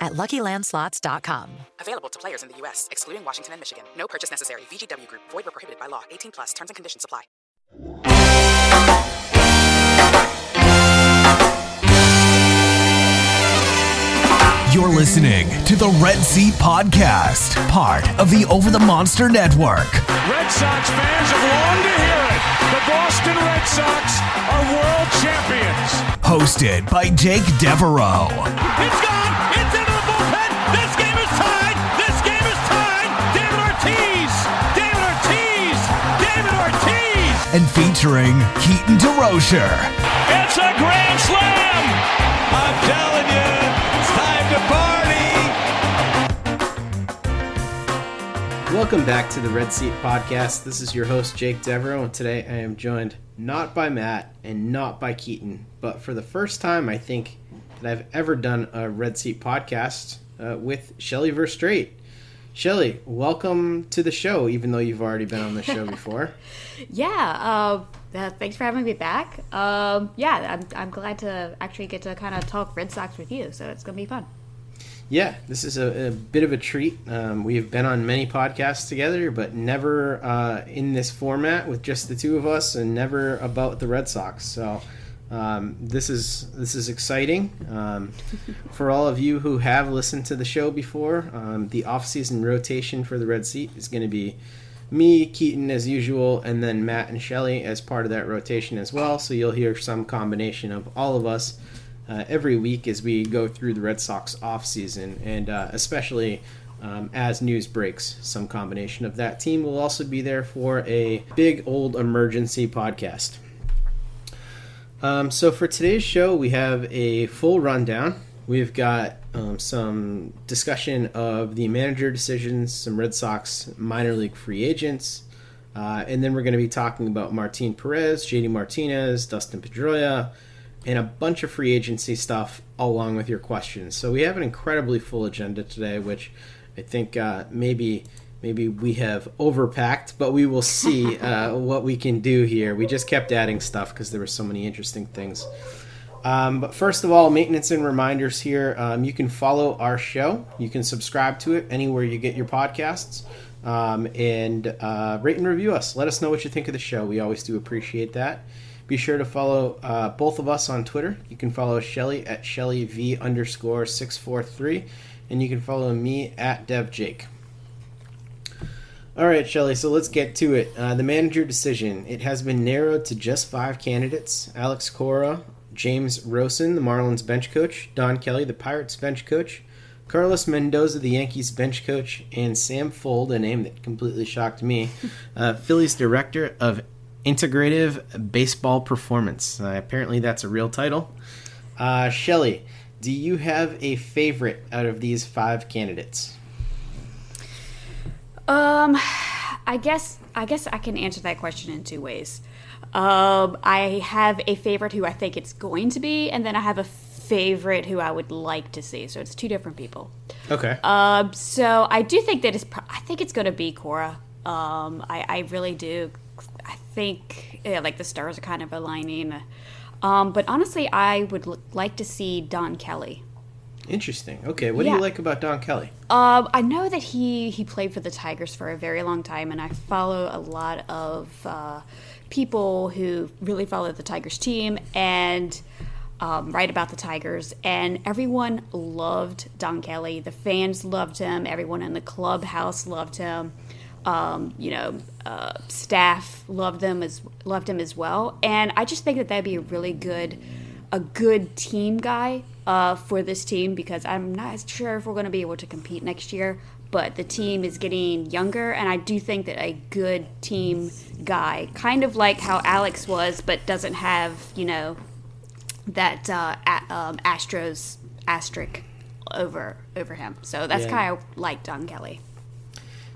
at luckylandslots.com. Available to players in the U.S., excluding Washington and Michigan. No purchase necessary. VGW Group, void where prohibited by law. 18 plus terms and conditions apply. You're listening to the Red Seat Podcast, part of the Over the Monster Network. Red Sox fans have longed to hear it. The Boston Red Sox are world champions. Hosted by Jake Devereaux. And featuring Keaton DeRocher. It's a grand slam. I'm telling you, it's time to party. Welcome back to the Red Seat Podcast. This is your host, Jake Devereaux, and today I am joined not by Matt and not by Keaton, but for the first time, I think, that I've ever done a Red Seat Podcast uh, with Shelly Verougstraete. Shelly, welcome to the show, even though you've already been on the show before. Yeah, uh, uh, thanks for having me back. Um, yeah, I'm, I'm glad to actually get to kind of talk Red Sox with you, so it's going to be fun. Yeah, this is a, a bit of a treat. Um, we have been on many podcasts together, but never uh, in this format with just the two of us, and never about the Red Sox. So um, this is this is exciting um, for all of you who have listened to the show before. Um, the off-season rotation for the Red Seat is going to be me, Keaton as usual, and then Matt and Shelly as part of that rotation as well. So you'll hear some combination of all of us uh, every week as we go through the Red Sox off season, and uh, especially um, as news breaks, some combination of that team will also be there for a big old emergency podcast. Um, so for today's show, we have a full rundown. We've got um, some discussion of the manager decisions, some Red Sox minor league free agents, uh, and then we're going to be talking about Martin Perez, JD Martinez, Dustin Pedroia, and a bunch of free agency stuff along with your questions. So we have an incredibly full agenda today, which I think uh, maybe maybe we have overpacked, but we will see uh, what we can do here. We just kept adding stuff because there were so many interesting things. Um, but first of all, maintenance and reminders here. Um, you can follow our show. You can subscribe to it anywhere you get your podcasts. Um, and uh, rate and review us. Let us know what you think of the show. We always do appreciate that. Be sure to follow uh, both of us on Twitter. You can follow Shelly at ShellyV underscore 643. And you can follow me at DevJake. All right, Shelly, so let's get to it. Uh, the manager decision. It has been narrowed to just five candidates Alex Cora, James Rowson, the Marlins bench coach, Don Kelly, the Pirates bench coach, Carlos Mendoza, the Yankees bench coach, and Sam Fuld, a name that completely shocked me, uh, Phillies director of integrative baseball performance. Uh, apparently, that's a real title. Uh, Shelly, do you have a favorite out of these five candidates? Um, I guess I guess I can answer that question in two ways. Um, I have a favorite who I think it's going to be, and then I have a favorite who I would like to see. So it's two different people. Okay. Um, so I do think that it's. pro- I think it's going to be Cora. Um, I, I really do. I think yeah, like the stars are kind of aligning. Um, but honestly, I would l- like to see Don Kelly. Interesting. Okay, what do you like about Don Kelly? Um, I know that he he played for the Tigers for a very long time, and I follow a lot of uh, people who really follow the Tigers team and um, write about the Tigers. And everyone loved Don Kelly. The fans loved him. Everyone in the clubhouse loved him. Um, you know, uh, staff loved them as loved him as well. And I just think that that'd be a really good a good team guy uh, for this team because I'm not sure if we're going to be able to compete next year. But the team is getting younger, and I do think that a good team guy, kind of like how Alex was, but doesn't have you know that uh, a- um, Astros asterisk over over him. So that's Yeah. kind of like Don Kelly.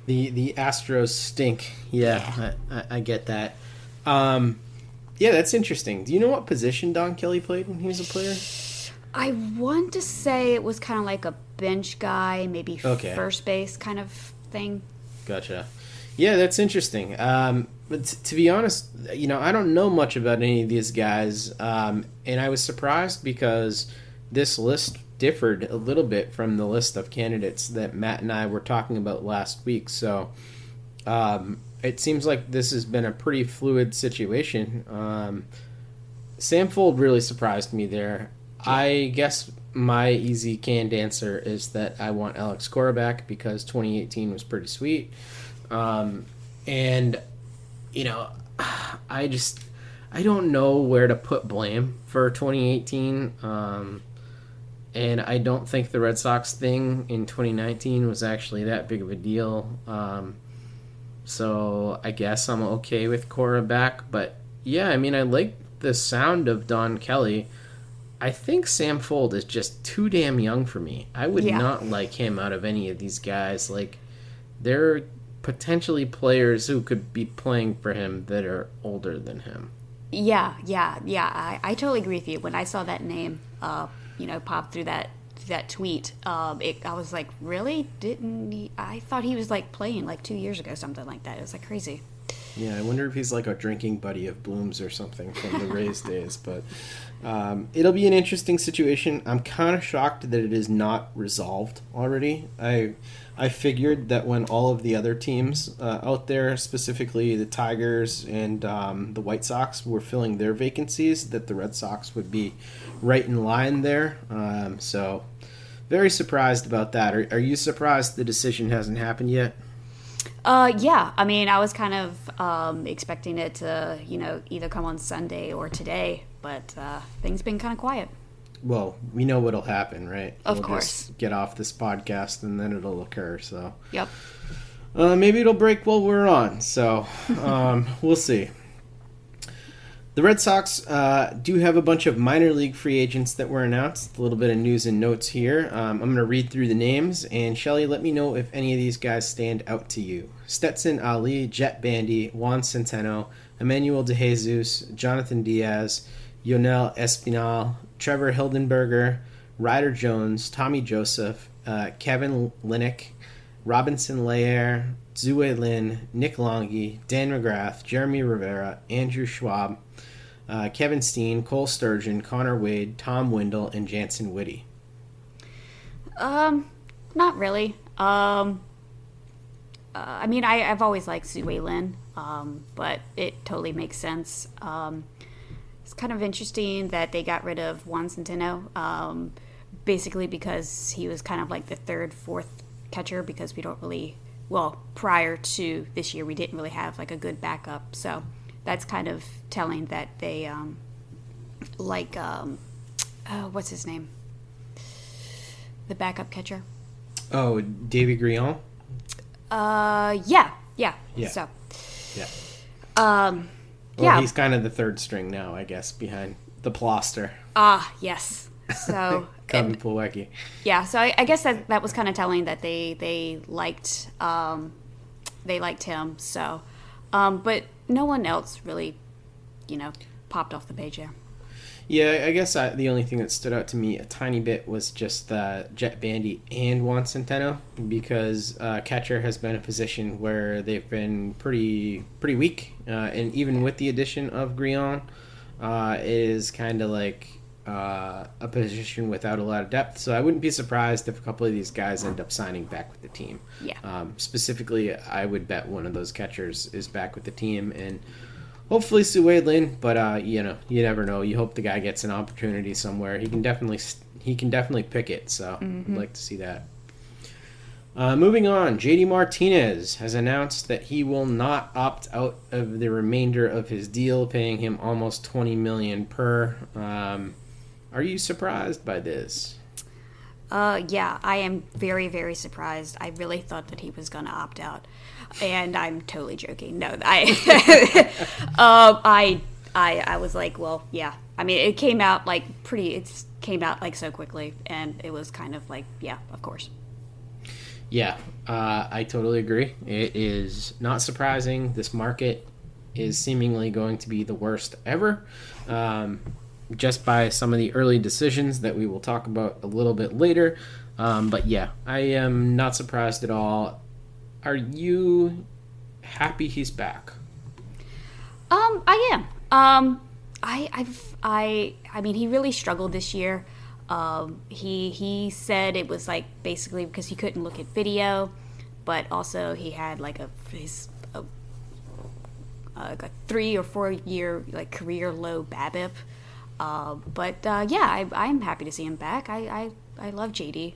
The the Astros stink. Yeah, I, I, I get that. Um, yeah, that's interesting. Do you know what position Don Kelly played when he was a player? I want to say it was kind of like a bench guy, maybe Okay. first base kind of thing. Gotcha. Yeah, that's interesting. Um, but t- to be honest, you know, I don't know much about any of these guys, um, and I was surprised because this list differed a little bit from the list of candidates that Matt and I were talking about last week. So um, it seems like this has been a pretty fluid situation. Um, Sam Fuld really surprised me there. I guess my easy canned answer is that I want Alex Cora back because 2018 was pretty sweet. Um, and, you know, I just, I don't know where to put blame for 2018. Um, and I don't think the Red Sox thing in 2019 was actually that big of a deal. Um, so I guess I'm okay with Cora back. But yeah, I mean, I like the sound of Don Kelly. I think Sam Fuld is just too damn young for me. I would Yeah. not like him out of any of these guys. Like, there are potentially players who could be playing for him that are older than him. Yeah, yeah, yeah. I, I totally agree with you. When I saw that name, uh, you know, pop through that that tweet, um, it, I was like, really? Didn't he? I thought he was like playing like two years ago, something like that. It was like crazy. Yeah, I wonder if he's like a drinking buddy of Bloom's or something from the Rays days. But um, it'll be an interesting situation. I'm kind of shocked that it is not resolved already. I I figured that when all of the other teams uh, out there, specifically the Tigers and um, the White Sox, were filling their vacancies, that the Red Sox would be right in line there. Um, so very surprised about that. Are, are you surprised the decision hasn't happened yet? Uh, yeah. I mean, I was kind of um, expecting it to, you know, either come on Sunday or today, but uh, things been kind of quiet. Well, we know what'll happen, right? Of We'll course. get off this podcast and then it'll occur. So Yep. uh, maybe it'll break while we're on. So um, we'll see. The Red Sox uh, do have a bunch of minor league free agents that were announced. A little bit of news and notes here. Um, I'm going to read through the names, and Shelly, let me know if any of these guys stand out to you. Stetson Allie, Jett Bandy, Juan Centeno, Emmanuel DeJesus, Jonathan Diaz, Yonel Espinal, Trevor Hildenberger, Ryder Jones, Tommy Joseph, uh, Kevin Linick, Robinson Leyer, Tzu-Wei Lin, Nick Longhi, Dan McGrath, Jeremy Rivera, Andrew Schwab, uh, Kevin Steen, Cole Sturgeon, Connor Wade, Tom Wendell, and Jantzen Witte. Um, not really. Um, uh, I mean, I, I've always liked Tzu-Wei Lin, um, but it totally makes sense. Um, it's kind of interesting that they got rid of Juan Centeno, um, basically because he was kind of like the third, fourth catcher because we don't really, well, prior to this year, we didn't really have like a good backup. So that's kind of telling that they, um, like, um, oh, what's his name? The backup catcher. Oh, Deivy Grullon. Uh, yeah, yeah. Yeah. So, Yeah. um, Well, yeah. he's kind of the third string now, I guess, behind the plaster. Ah, yes. So, Kevin Plawecki. yeah. So I, I guess that that was kind of telling that they they liked um, they liked him. So, um, but no one else really, you know, popped off the page there. Yeah, I guess I, the only thing that stood out to me a tiny bit was just uh, Jett Bandy and Juan Centeno because uh, catcher has been a position where they've been pretty pretty weak, uh, and even with the addition of Grullon, uh, it is kind of like uh, a position without a lot of depth. So I wouldn't be surprised if a couple of these guys end up signing back with the team. Yeah. Um, specifically, I would bet one of those catchers is back with the team and hopefully Tzu-Wei Lin, but uh, you know, you never know. You hope the guy gets an opportunity somewhere. He can definitely he can definitely pick it. So Mhm. I'd like to see that. Uh, moving on, JD Martinez has announced that he will not opt out of the remainder of his deal, paying him almost twenty million per. Um, are you surprised by this? Uh, yeah, I am very, very surprised. I really thought that he was going to opt out, and I'm totally joking. No, I, um, I, I, I was like, well, yeah. I mean, it came out like pretty. It came out like so quickly, and it was kind of like, yeah, of course. Yeah, uh, I totally agree. It is not surprising. This market is seemingly going to be the worst ever, um, just by some of the early decisions that we will talk about a little bit later. Um, but yeah, I am not surprised at all. Are you happy he's back? Um, I am. Um, I, I've, I, I mean, he really struggled this year. Um, he he said it was like basically because he couldn't look at video, but also he had like a his a, a three or four year like career low BABIP. Uh, but uh, yeah, I, I'm happy to see him back. I I, I love JD.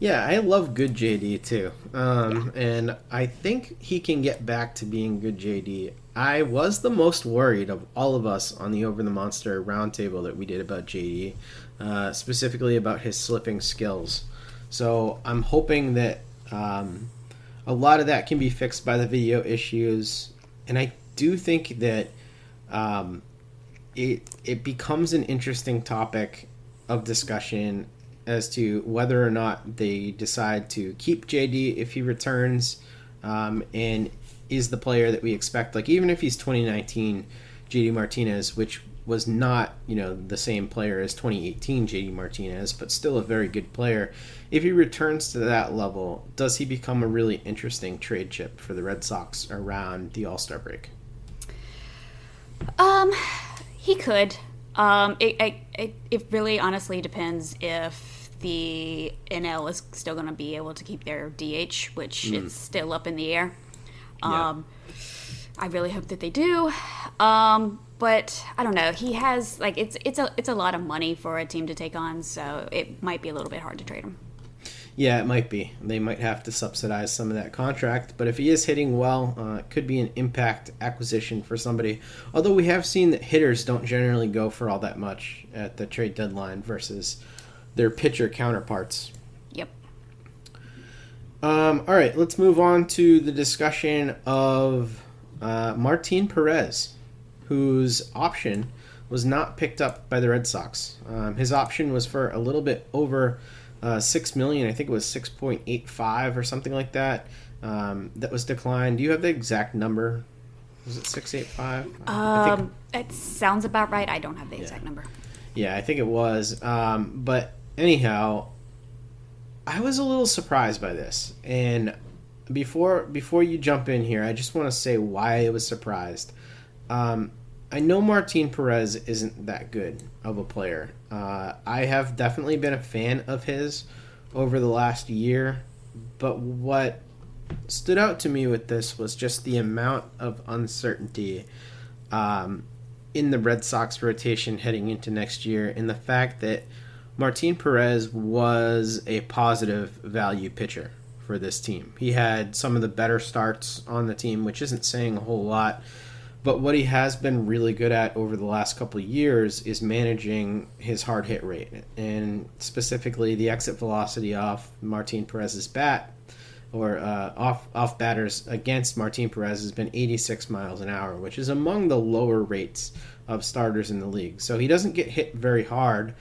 Yeah, I love good JD too. Um, And I think he can get back to being good JD. I was the most worried of all of us on the Over the Monster roundtable that we did about JD, uh, specifically about his slipping skills. So I'm hoping that um, a lot of that can be fixed by the video issues. And I do think that um, it, it becomes an interesting topic of discussion as to whether or not they decide to keep JD if he returns um, and is the player that we expect. Like even if he's 2019 JD Martinez, which was not you know the same player as 2018 JD Martinez, but still a very good player. If he returns to that level, does he become a really interesting trade chip for the Red Sox around the All Star break? Um, he could. Um, it, it, it, it really honestly depends if the NL is still going to be able to keep their DH, which Mm. is still up in the air. Yeah. Um, I really hope that they do. Um, but I don't know. He has like it's it's a it's a lot of money for a team to take on, so it might be a little bit hard to trade him. Yeah, it might be. They might have to subsidize some of that contract, but if he is hitting well, uh, it could be an impact acquisition for somebody. Although we have seen that hitters don't generally go for all that much at the trade deadline versus their pitcher counterparts. Yep. Um, all right, let's move on to the discussion of uh, Martin Perez, whose option was not picked up by the Red Sox. Um, his option was for a little bit over uh, six million. I think it was six point eight five or something like that. Um, that was declined. Do you have the exact number? Was it six eight five? Um, it sounds about right. I don't have the exact number. Yeah, I think it was. Um, but anyhow, I was a little surprised by this. And before before you jump in here, I just want to say why I was surprised. Um, I know Martin Perez isn't that good of a player. Uh, I have definitely been a fan of his over the last year, but what stood out to me with this was just the amount of uncertainty um, in the Red Sox rotation heading into next year, and the fact that Martin Perez was a positive value pitcher for this team. He had some of the better starts on the team, which isn't saying a whole lot, But what he has been really good at over the last couple of years is managing his hard hit rate, and specifically the exit velocity off Martin Perez's bat or uh, off off batters against Martin Perez has been 86 miles an hour, which is among the lower rates of starters in the league. So he doesn't get hit very hard.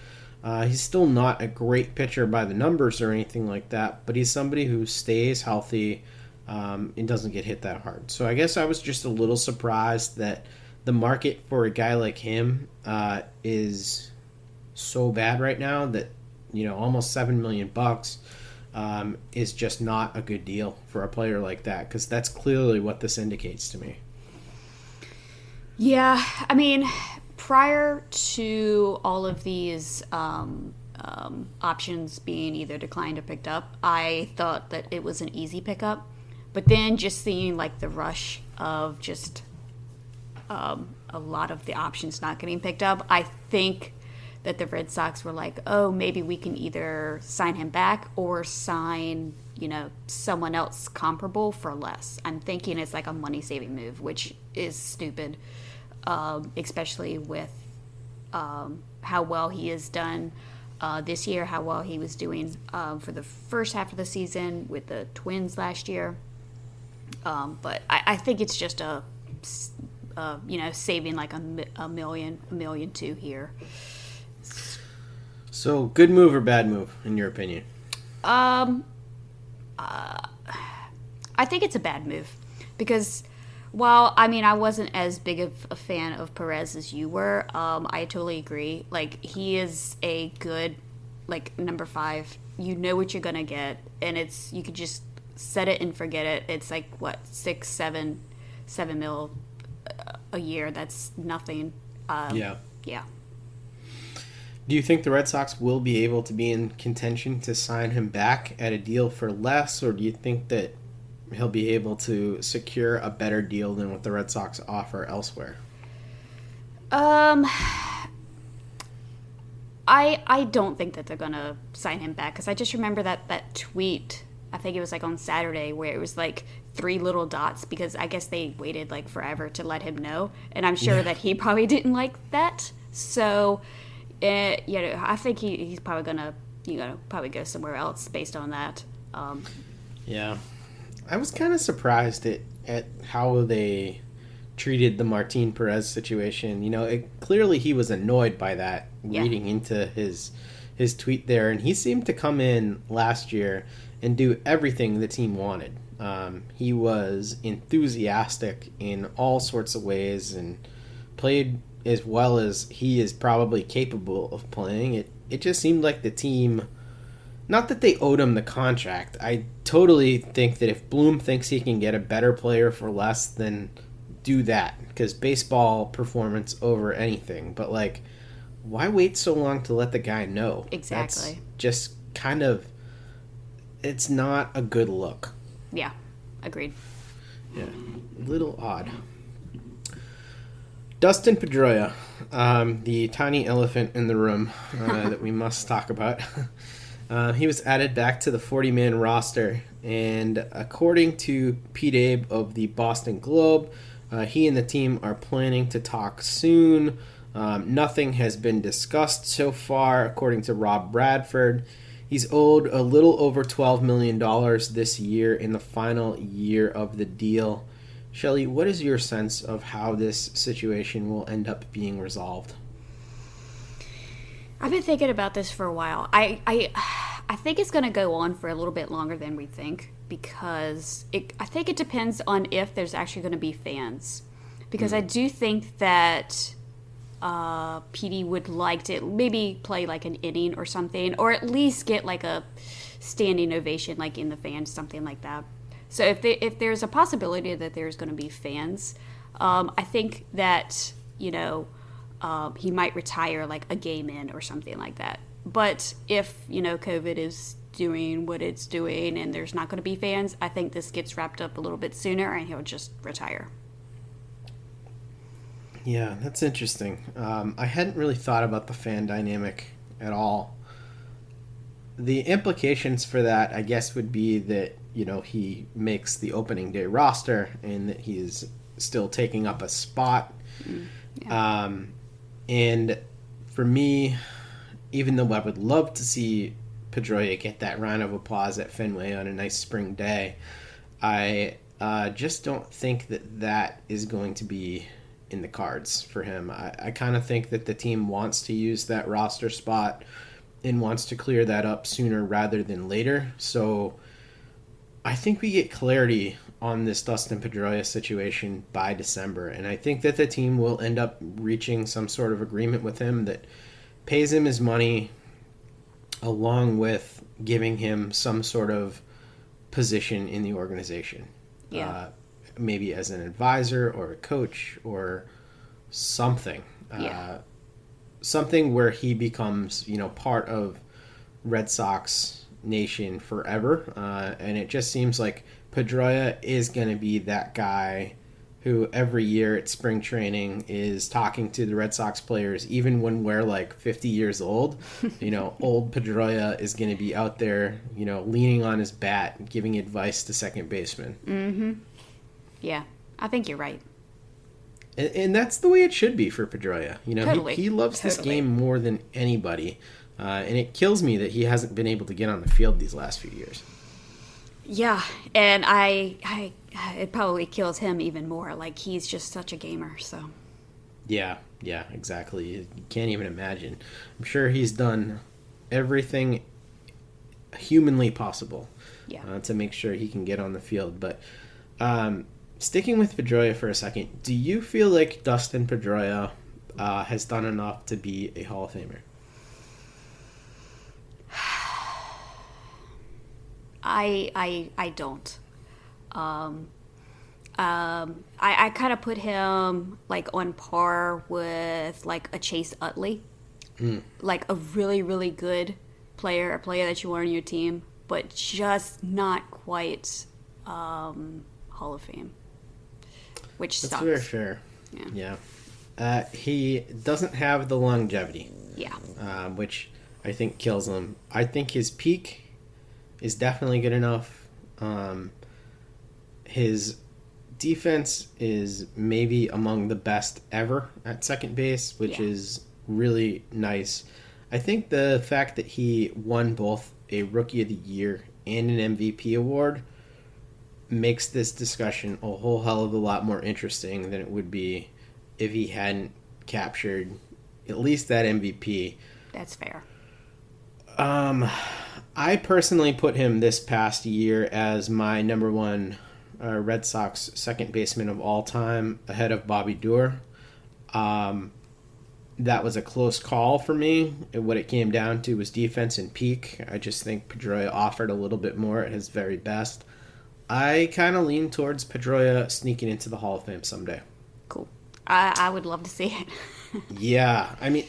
Uh, he's still not a great pitcher by the numbers or anything like that, but he's somebody who stays healthy um, and doesn't get hit that hard. So I guess I was just a little surprised that the market for a guy like him uh, is so bad right now that you know almost seven million bucks um, is just not a good deal for a player like that because that's clearly what this indicates to me. Yeah, I mean, prior to all of these um, um, options being either declined or picked up, I thought that it was an easy pickup. But then just seeing like the rush of just um, a lot of the options not getting picked up, I think that the Red Sox were like, oh, maybe we can either sign him back or sign, you know, someone else comparable for less. I'm thinking it's like a money saving move, which is stupid, um, especially with um, how well he has done uh, this year, how well he was doing um, for the first half of the season with the Twins last year. Um, but I, I, think it's just a, uh, you know, saving like a, a million, a million two here. So, good move or bad move, in your opinion? Um, uh, I think it's a bad move because while I mean I wasn't as big of a fan of Perez as you were, um, I totally agree. Like he is a good like number five. You know what you're gonna get, and it's you could just set it and forget it. It's like what six, seven, seven mil a year. That's nothing. Um, yeah. Yeah. Do you think the Red Sox will be able to be in contention to sign him back at a deal for less, or do you think that he'll be able to secure a better deal than what the Red Sox offer elsewhere? Um, I I don't think that they're gonna sign him back because I just remember that that tweet. I think it was like on Saturday where it was like three little dots because I guess they waited like forever to let him know, and I'm sure yeah. that he probably didn't like that. So uh, you know, I think he, he's probably gonna, you know, probably go somewhere else based on that. Um, yeah, I was kind of surprised at at how they treated the Martin Perez situation. You know, it, clearly he was annoyed by that yeah. reading into his his tweet there, and he seemed to come in last year and do everything the team wanted. Um, he was enthusiastic in all sorts of ways and played as well as he is probably capable of playing, it it just seemed like the team not that they owed him the contract. I totally think that if Bloom thinks he can get a better player for less, then do that because baseball performance over anything. But like, why wait so long to let the guy know? Exactly. That's just kind of, it's not a good look. Yeah, agreed. Yeah, a little odd. Dustin Pedroia, um, the tiny elephant in the room uh, that we must talk about. Uh, he was added back to the 40 man roster, and according to Pete Abe of the Boston Globe, uh, he and the team are planning to talk soon. Um, nothing has been discussed so far, according to Rob Bradford. He's owed a little over $12 million this year in the final year of the deal. Shelly, what is your sense of how this situation will end up being resolved? I've been thinking about this for a while. I I, I think it's going to go on for a little bit longer than we think because it, I think it depends on if there's actually going to be fans. Because mm. I do think that uh, PD would like to maybe play like an inning or something, or at least get like a standing ovation, like in the fans, something like that. So if they, if there's a possibility that there's going to be fans, um, I think that you know um, he might retire like a game in or something like that. But if you know COVID is doing what it's doing and there's not going to be fans, I think this gets wrapped up a little bit sooner and he'll just retire. Yeah, that's interesting. Um, I hadn't really thought about the fan dynamic at all. The implications for that, I guess, would be that you know he makes the opening day roster and that he's still taking up a spot. Um, and for me, even though I would love to see Pedroia get that round of applause at Fenway on a nice spring day, I uh, just don't think that that is going to be in the cards for him. I, I kind of think that the team wants to use that roster spot and wants to clear that up sooner rather than later. So I think we get clarity on this Dustin Pedroia situation by December, and I think that the team will end up reaching some sort of agreement with him that pays him his money along with giving him some sort of position in the organization. Yeah. Uh, maybe as an advisor or a coach or something. Yeah. Uh, something where he becomes, you know, part of Red Sox nation forever. Uh, and it just seems like Pedroia is going to be that guy who every year at spring training is talking to the Red Sox players, even when we're like 50 years old. You know, old Pedroia is going to be out there, you know, leaning on his bat, giving advice to second baseman. Mm-hmm. Yeah, I think you're right. And, and that's the way it should be for Pedroia. You know, Totally. he, he loves this game more than anybody. Uh, and it kills me that he hasn't been able to get on the field these last few years. Yeah, and I, I, it probably kills him even more. Like he's just such a gamer. So Yeah, yeah, exactly. You can't even imagine. I'm sure he's done everything humanly possible Yeah. uh, to make sure he can get on the field. But um, sticking with Pedroia for a second, do you feel like Dustin Pedroia uh, has done enough to be a Hall of Famer? I, I, I don't. Um, um, I, I kind of put him like on par with like a Chase Utley, Mm. like a really, really good player, a player that you want on your team, but just not quite um, Hall of Fame, which That's sucks. very fair. Yeah. Yeah. Uh, he doesn't have the longevity. Yeah. Um, which I think kills him. I think his peak is definitely good enough. Um, his defense is maybe among the best ever at second base, which Yeah. is really nice. I think the fact that he won both a Rookie of the Year and an MVP award makes this discussion a whole hell of a lot more interesting than it would be if he hadn't captured at least that MVP. That's fair. Um, I personally put him this past year as my number one uh, Red Sox second baseman of all time, ahead of Bobby Doerr. Um, that was a close call for me. What it came down to was defense and peak. I just think Pedroia offered a little bit more at his very best. I kind of lean towards Pedroia sneaking into the Hall of Fame someday. Cool. I, I would love to see it. Yeah, I mean,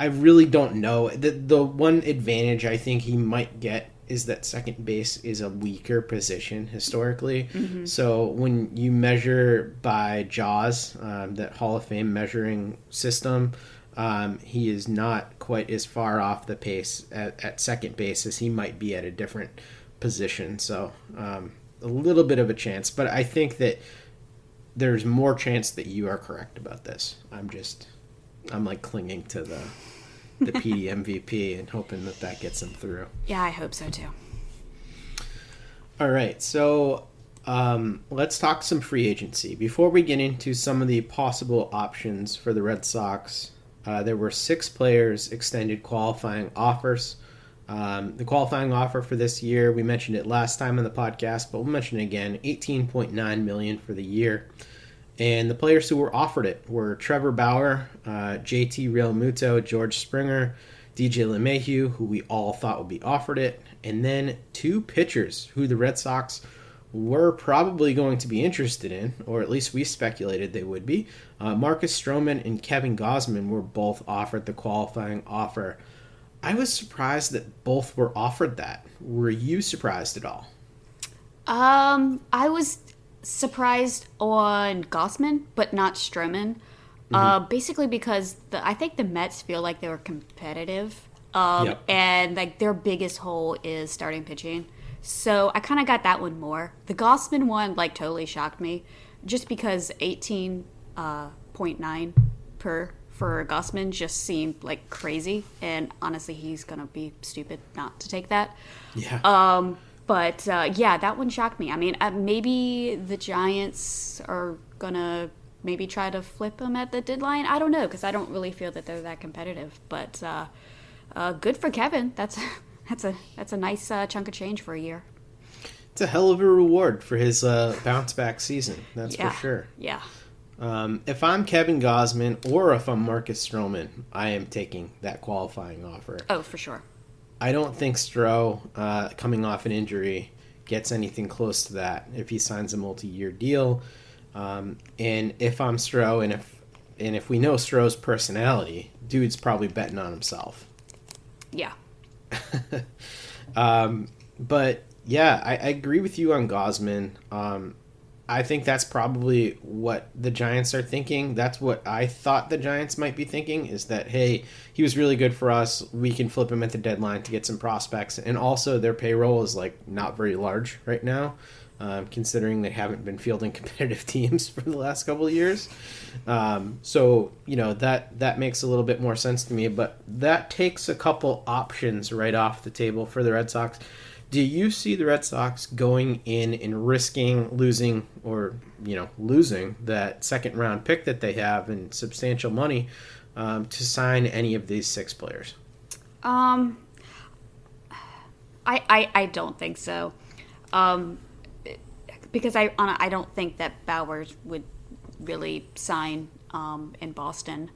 I really don't know. The the one advantage I think he might get is that second base is a weaker position historically. Mhm. So when you measure by JAWS, um, that Hall of Fame measuring system, um, he is not quite as far off the pace at, at second base as he might be at a different position. So um, a little bit of a chance, but I think that there's more chance that you are correct about this. I'm just, I'm like clinging to the the PD MVP and hoping that that gets him through. yeah, I hope so too. All right, so um, let's talk some free agency. Before we get into some of the possible options for the Red Sox, uh, there were six players extended qualifying offers. Um, the qualifying offer for this year, we mentioned it last time on the podcast, but we'll mention it again: 18.9 million for the year. And the players who were offered it were Trevor Bauer, uh, JT Realmuto, George Springer, DJ LeMahieu, who we all thought would be offered it, and then two pitchers who the Red Sox were probably going to be interested in, or at least we speculated they would be. Uh, Marcus Stroman and Kevin Gausman were both offered the qualifying offer. I was surprised that both were offered that. Were you surprised at all? Um, I was surprised on Gausman, but not Stroman. Uh, basically because the I think the Mets feel like they were competitive, um, Yep. and like their biggest hole is starting pitching. So I kind of got that one more. The Gausman one like totally shocked me just because 18.9 uh, per for Gausman just seemed like crazy, and honestly, he's gonna be stupid not to take that. Yeah. Um, but uh, yeah, that one shocked me. I mean, uh, maybe the Giants are gonna maybe try to flip him at the deadline. I don't know because I don't really feel that they're that competitive. But uh, uh, good for Kevin. That's that's a that's a nice uh, chunk of change for a year. It's a hell of a reward for his uh, bounce back season. That's Yeah. for sure. Yeah. Um, if I'm Kevin Gausman or if I'm Marcus Stroman, I am taking that qualifying offer. Oh, for sure. I don't think Stroh, uh, coming off an injury, gets anything close to that if he signs a multi-year deal. Um, and if I'm Stroh, and if and if we know Stroh's personality, dude's probably betting on himself. Yeah. Um, but yeah, I, I agree with you on Gausman. Um, I think that's probably what the Giants are thinking. That's what I thought the Giants might be thinking is that hey, he was really good for us. We can flip him at the deadline to get some prospects, and also their payroll is like not very large right now, um, considering they haven't been fielding competitive teams for the last couple of years. Um, so you know that that makes a little bit more sense to me. But that takes a couple options right off the table for the Red Sox. Do you see the Red Sox going in and risking losing or you know losing that second round pick that they have and substantial money um, to sign any of these six players? Um, I, I, I don't think so. Um, because I I don't think that Bowers would really sign um, in Boston.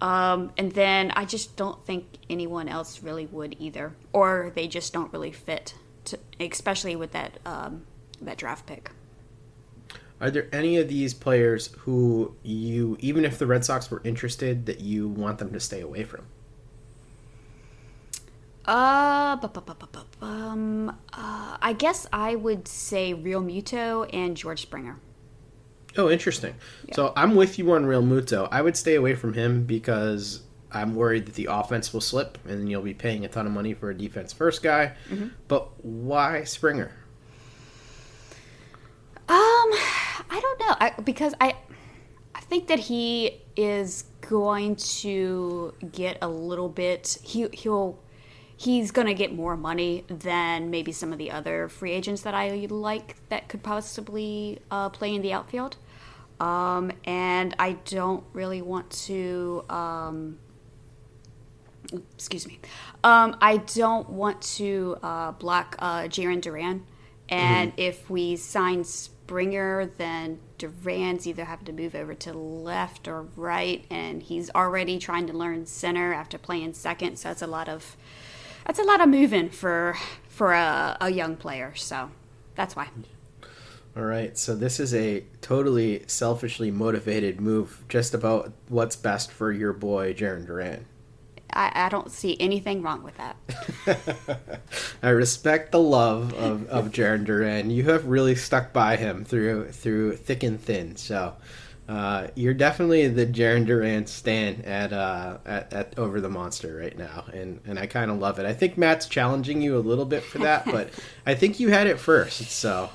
Um, and then I just don't think anyone else really would either, or they just don't really fit, to, especially with that um, that draft pick. Are there any of these players who you, even if the Red Sox were interested, that you want them to stay away from? Uh, bu- bu- bu- um, uh, I guess I would say Realmuto and George Springer. Oh, interesting. So I'm with you on Realmuto. I would stay away from him because I'm worried that the offense will slip and you'll be paying a ton of money for a defense first guy. Mhm. But why Springer? Um, I don't know. I, because I, I think that he is going to get a little bit. He he'll he's going to get more money than maybe some of the other free agents that I like that could possibly uh, play in the outfield. Um, and I don't really want to. Um, excuse me. Um, I don't want to uh, block uh, Jarren Duran. And if we sign Springer, then Duran's either having to move over to left or right, and he's already trying to learn center after playing second. So that's a lot of that's a lot of moving for for a, a young player. So that's why. All right, so this is a totally selfishly motivated move, just about what's best for your boy Jarren Duran. I, I don't see anything wrong with that. I respect the love of, of Jarren Duran. You have really stuck by him through through thick and thin. So uh, you're definitely the Jarren Duran stan at, uh, at at over the monster right now, and and I kind of love it. I think Matt's challenging you a little bit for that, but I think you had it first. So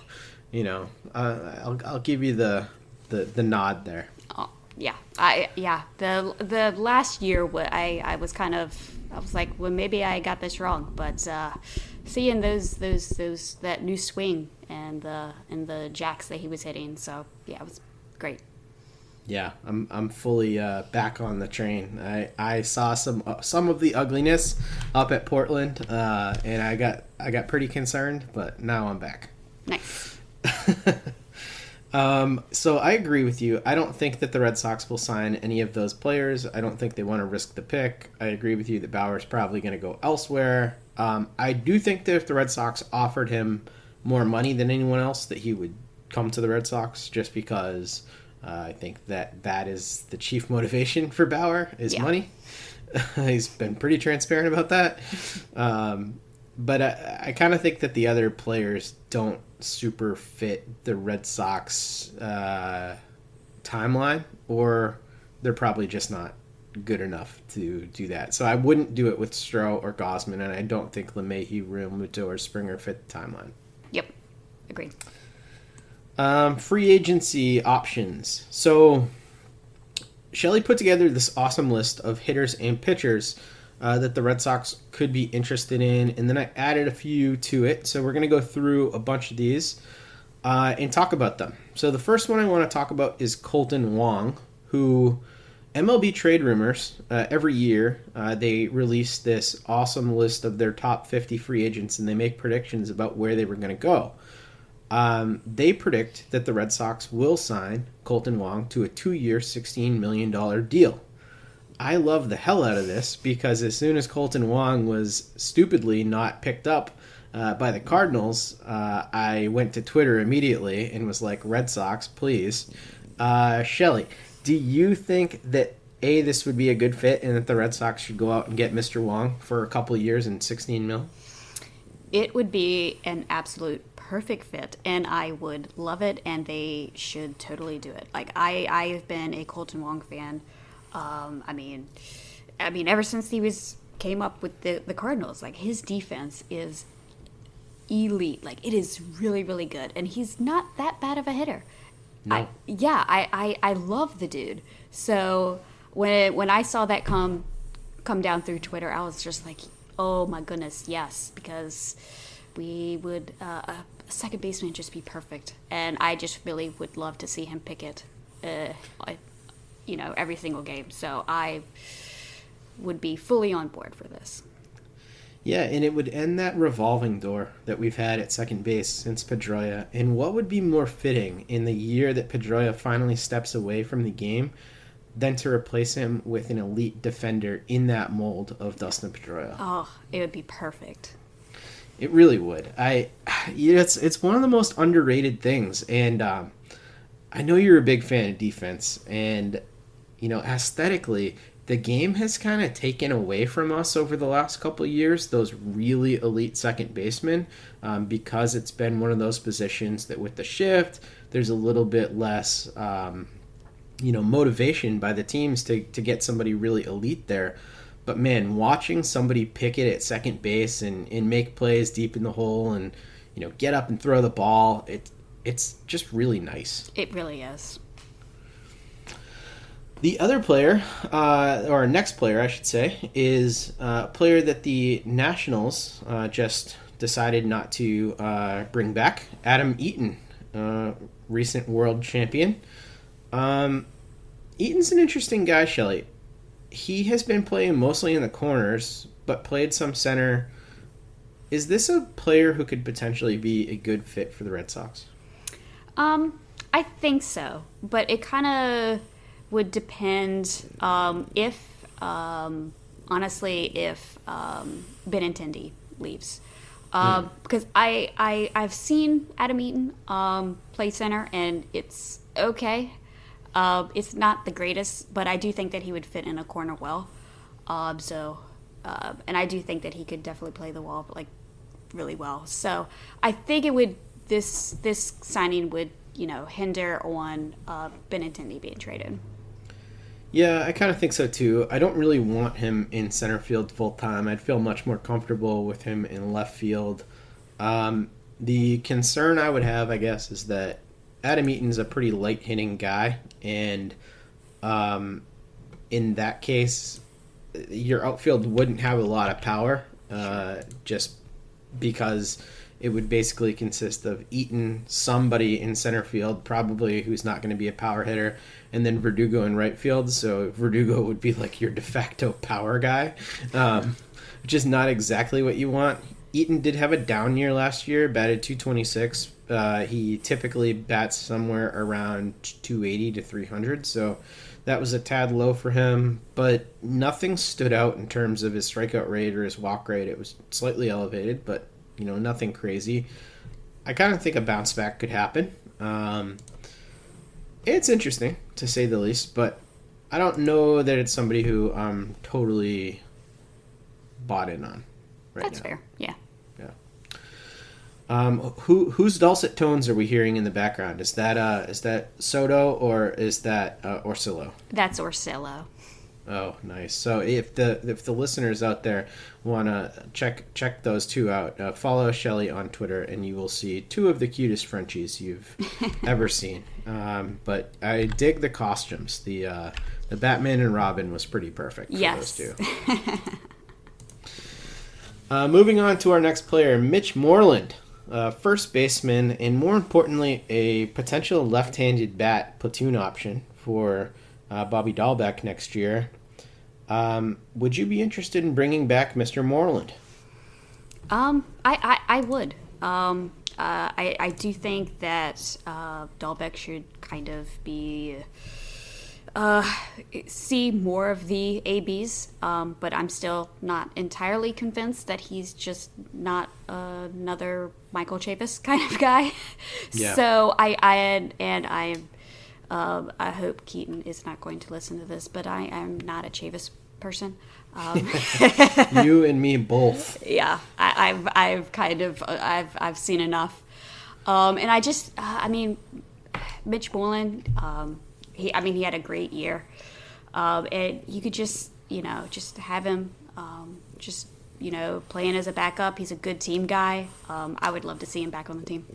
you know, uh, I'll I'll give you the the, the nod there. Oh, yeah, I yeah. The the last year, I I was kind of I was like, well, maybe I got this wrong, but uh, seeing those those those that new swing and the and the jacks that he was hitting, so yeah, it was great. Yeah, I'm I'm fully uh, back on the train. I, I saw some uh, some of the ugliness up at Portland, uh, and I got I got pretty concerned, but now I'm back. Nice. Um, so I agree with you. I don't think that the Red Sox will sign any of those players. I don't think they want to risk the pick. I agree with you that Bauer's probably going to go elsewhere. Um, I do think that if the Red Sox offered him more money than anyone else, that he would come to the Red Sox just because uh, I think that that is the chief motivation for Bauer is Yeah. money. He's been pretty transparent about that. Um, but I, I kind of think that the other players don't super fit the Red Sox uh, timeline, or they're probably just not good enough to do that. So I wouldn't do it with Stroh or Gausman, and I don't think LeMahieu, Realmuto, or Springer fit the timeline. Yep, agreed. Um, free agency options. So, Shelley put together this awesome list of hitters and pitchers uh, that the Red Sox could be interested in, and then I added a few to it. So, we're going to go through a bunch of these uh, and talk about them. So, the first one I want to talk about is Kolten Wong, who MLB trade rumors uh, every year uh, they release this awesome list of their top 50 free agents and they make predictions about where they were going to go. Um, they predict that the Red Sox will sign Kolten Wong to a two-year, $16 million deal. I love the hell out of this because as soon as Kolten Wong was stupidly not picked up uh, by the Cardinals, uh, I went to Twitter immediately and was like, "Red Sox, please." Uh, Shelly, do you think that a this would be a good fit and that the Red Sox should go out and get Mr. Wong for a couple years and 16 mil? It would be an absolute perfect fit and I would love it and they should totally do it. Like I I've been a Kolten Wong fan. Um, I mean I mean ever since he was came up with the the Cardinals, like his defense is elite. Like it is really really good and he's not that bad of a hitter. No. I, yeah, I, I, I love the dude. So when when I saw that come come down through Twitter, I was just like, oh my goodness, yes, because we would uh, a second baseman just be perfect, and I just really would love to see him pick it, uh, I, you know, every single game. So I would be fully on board for this. Yeah, and it would end that revolving door that we've had at second base since Pedroia. And what would be more fitting in the year that Pedroia finally steps away from the game than to replace him with an elite defender in that mold of Dustin Pedroia? Oh, it would be perfect. It really would. I, it's it's one of the most underrated things, and um, I know you're a big fan of defense, and you know aesthetically, the game has kind of taken away from us over the last couple years those really elite second basemen um, because it's been one of those positions that with the shift there's a little bit less um, you know motivation by the teams to, to get somebody really elite there but man watching somebody pick it at second base and, and make plays deep in the hole and you know get up and throw the ball it, it's just really nice It really is. The other player, uh, or next player, I should say, is uh, a player that the Nationals uh, just decided not to uh, bring back. Adam Eaton, uh, recent world champion. Um, Eaton's an interesting guy, Shelley. He has been playing mostly in the corners, but played some center. Is this a player who could potentially be a good fit for the Red Sox? Um, I think so, but it kind of would depend um, if, um, honestly, if um, Benintendi leaves. Uh, Hmm. Because I, I, I've seen Adam Eaton um, play center, and it's okay. Uh, it's not the greatest, but I do think that he would fit in a corner well. Um, so, uh, and I do think that he could definitely play the wall like really well. So I think it would this this signing would you know hinder on uh, Benintendi being traded. Yeah, I kind of think so too. I don't really want him in center field full time. I'd feel much more comfortable with him in left field. Um, the concern I would have, I guess, is that Adam Eaton's a pretty light hitting guy, and um, in that case, your outfield wouldn't have a lot of power, uh, just because it would basically consist of Eaton, somebody in center field, probably who's not going to be a power hitter, and then Verdugo in right field. So Verdugo would be like your de facto power guy, um, which is not exactly what you want. Eaton did have a down year last year, batted 226. Uh, he typically bats somewhere around 280 to 300, so that was a tad low for him, but nothing stood out in terms of his strikeout rate or his walk rate. It was slightly elevated, but you know nothing crazy. I kind of think a bounce back could happen. Um, it's interesting to say the least, but I don't know that it's somebody who I'm totally bought in on right That's now. fair. Yeah. Yeah. Um, who whose dulcet tones are we hearing in the background? Is that uh is that Soto or is that uh, Orsillo? That's Orsillo. Oh, nice. So if the if the listeners out there want to check check those two out, uh, follow Shelly on Twitter, and you will see two of the cutest Frenchies you've ever seen. Um, but I dig the costumes. The uh, the Batman and Robin was pretty perfect for Yes. those two. Uh, moving on to our next player, Mitch Moreland, uh, first baseman, and more importantly, a potential left-handed bat platoon option for uh, Bobby Dalbec next year. Um, would you be interested in bringing back Mr. Moreland? Um, I, I, I would. Um, uh, I, I do think that uh, Dalbec should kind of be uh, see more of the ABs, um, but I'm still not entirely convinced that he's just not another Michael Chavis kind of guy. Yeah. So I, I and I, uh, I hope Keaton is not going to listen to this, but I am not a Chavis person. Um, you and me both. yeah, I, I've I've kind of I've I've seen enough, um, and I just uh, I mean, Mitch Moreland, um, he I mean he had a great year, um, and you could just you know just have him um, just you know playing as a backup. He's a good team guy. Um, I would love to see him back on the team.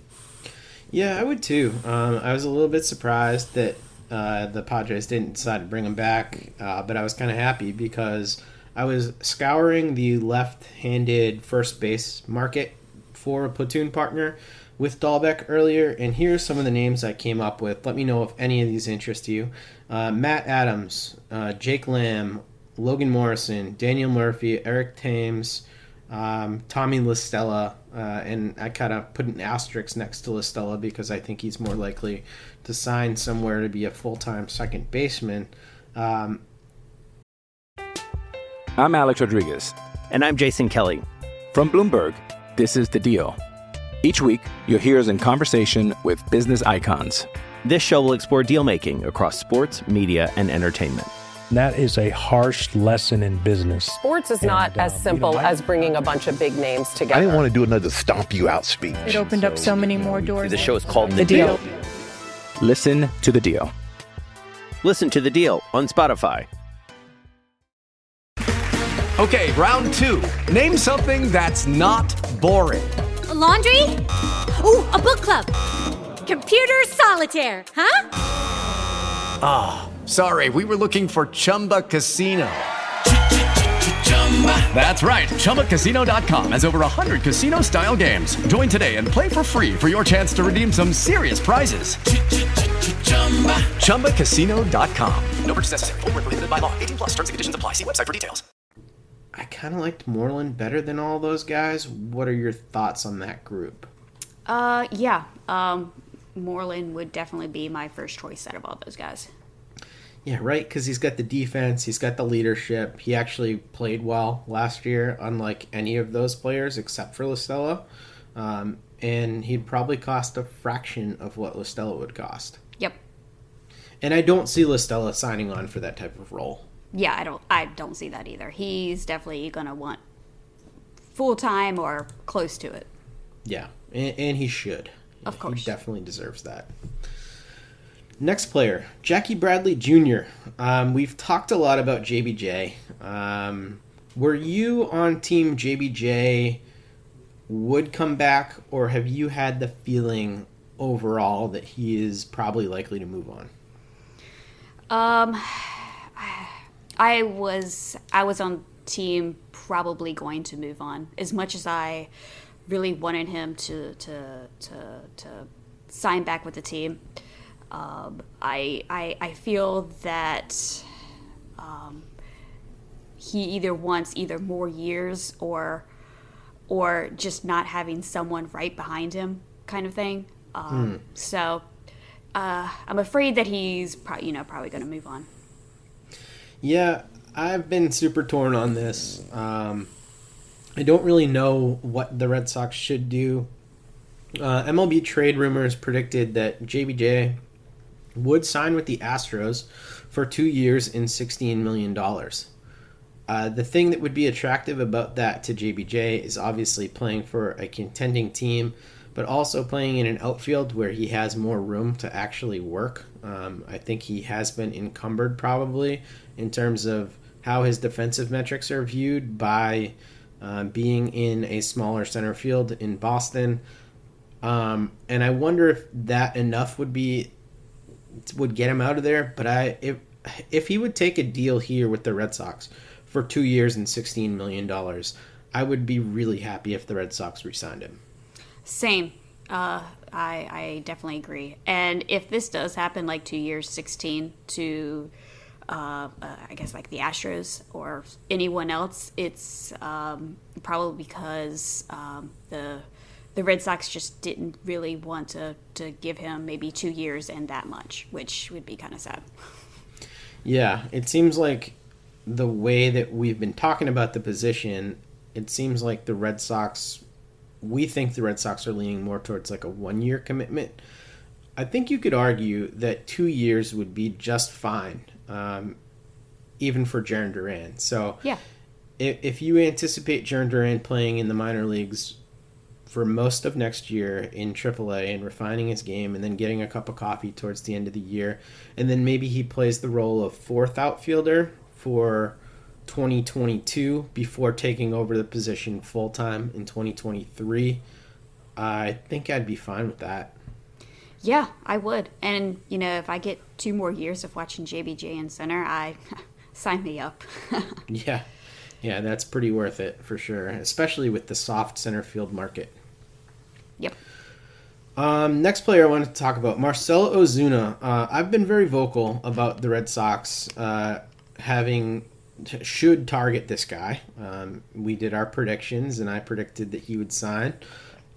Yeah, I would too. Um, I was a little bit surprised that uh, the Padres didn't decide to bring him back, uh, but I was kind of happy because I was scouring the left-handed first base market for a platoon partner with Dalbec earlier, and here's some of the names I came up with. Let me know if any of these interest you. Uh, Matt Adams, uh, Jake Lamb, Logan Morrison, Daniel Murphy, Eric Thames, um, Tommy La Stella, uh, and I kind of put an asterisk next to La Stella because I think he's more likely to sign somewhere to be a full time second baseman. Um, I'm Alex Rodriguez. And I'm Jason Kelly. From Bloomberg, this is The Deal. Each week, you'll hear us in conversation with business icons. This show will explore deal making across sports, media, and entertainment. That is a harsh lesson in business. Sports is not uh, as simple as bringing a bunch of big names together. I didn't want to do another stomp you out speech. It opened up so many more doors. The show is called The Deal. Listen to The Deal. Listen to the deal on Spotify. Okay, round two. Name something that's not boring. A laundry? Ooh, a book club. Computer solitaire, huh? Ah, sorry, we were looking for Chumba Casino. That's right. ChumbaCasino.com has over 100 casino style games. Join today and play for free for your chance to redeem some serious prizes. ChumbaCasino.com. No purchase necessary. Void where prohibited by law. 18 plus terms and conditions apply. See website for details. I kind of liked Moreland better than all those guys. What are your thoughts on that group? Uh, yeah, um, Moreland would definitely be my first choice out of all those guys. Yeah, right. Because he's got the defense, he's got the leadership. He actually played well last year, unlike any of those players except for La Stella. Um, and he'd probably cost a fraction of what La Stella would cost. Yep. And I don't see La Stella signing on for that type of role. Yeah, I don't. I don't see that either. He's definitely gonna want full time or close to it. Yeah, and, and he should. Of course. He definitely deserves that. Next player, Jackie Bradley Jr. Um, we've talked a lot about JBJ. Um, were you on team JBJ would come back, or have you had the feeling overall that he is probably likely to move on? Um, I was I was on team probably going to move on as much as I really wanted him to to to to sign back with the team. Um, I, I I feel that um, he either wants either more years or or just not having someone right behind him, kind of thing. Um, Hmm. So uh, I'm afraid that he's pro- you know probably going to move on. Yeah, I've been super torn on this. Um, I don't really know what the Red Sox should do. Uh, MLB trade rumors predicted that JBJ would sign with the Astros for two years and $16 million. Uh, the thing that would be attractive about that to JBJ is obviously playing for a contending team, but also playing in an outfield where he has more room to actually work Um, I think he has been encumbered probably in terms of how his defensive metrics are viewed by uh, being in a smaller center field in Boston. Um, and I wonder if that enough would be would get him out of there. But I if if he would take a deal here with the Red Sox for two years and sixteen million dollars, I would be really happy if the Red Sox re-signed him. Same. Uh, I I definitely agree. And if this does happen, like two years, sixteen to. Uh, uh, I guess like the Astros or anyone else, it's um, probably because um, the the Red Sox just didn't really want to, to give him maybe two years and that much, which would be kind of sad. Yeah, it seems like the way that we've been talking about the position, it seems like the Red Sox, we think the Red Sox are leaning more towards like a one year commitment. I think you could argue that two years would be just fine, um, even for Jarren Duran. So, yeah. if, if you anticipate Jarren Duran playing in the minor leagues for most of next year in AAA and refining his game and then getting a cup of coffee towards the end of the year. And then maybe he plays the role of fourth outfielder for 2022 before taking over the position full time in 2023. I think I'd be fine with that. Yeah, I would. And, you know, if I get two more years of watching JBJ in center, I sign me up. yeah. Yeah, that's pretty worth it for sure, especially with the soft center field market. Yep. Um, next player I wanted to talk about, Marcell Ozuna. Uh, I've been very vocal about the Red Sox uh, having should target this guy. Um, we did our predictions, and I predicted that he would sign.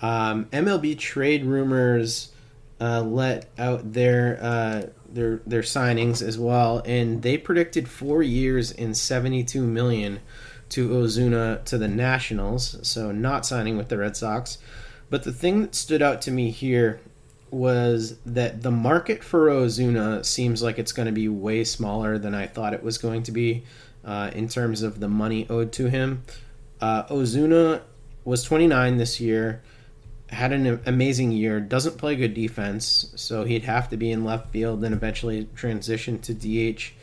Um, MLB trade rumors uh, let out their uh, their their signings as well, and they predicted four years and seventy two million to Ozuna to the Nationals. So not signing with the Red Sox. But the thing that stood out to me here was that the market for Ozuna seems like it's going to be way smaller than I thought it was going to be uh, in terms of the money owed to him. Uh, Ozuna was 29 this year, had an amazing year, doesn't play good defense, so he'd have to be in left field, and eventually transition to DH.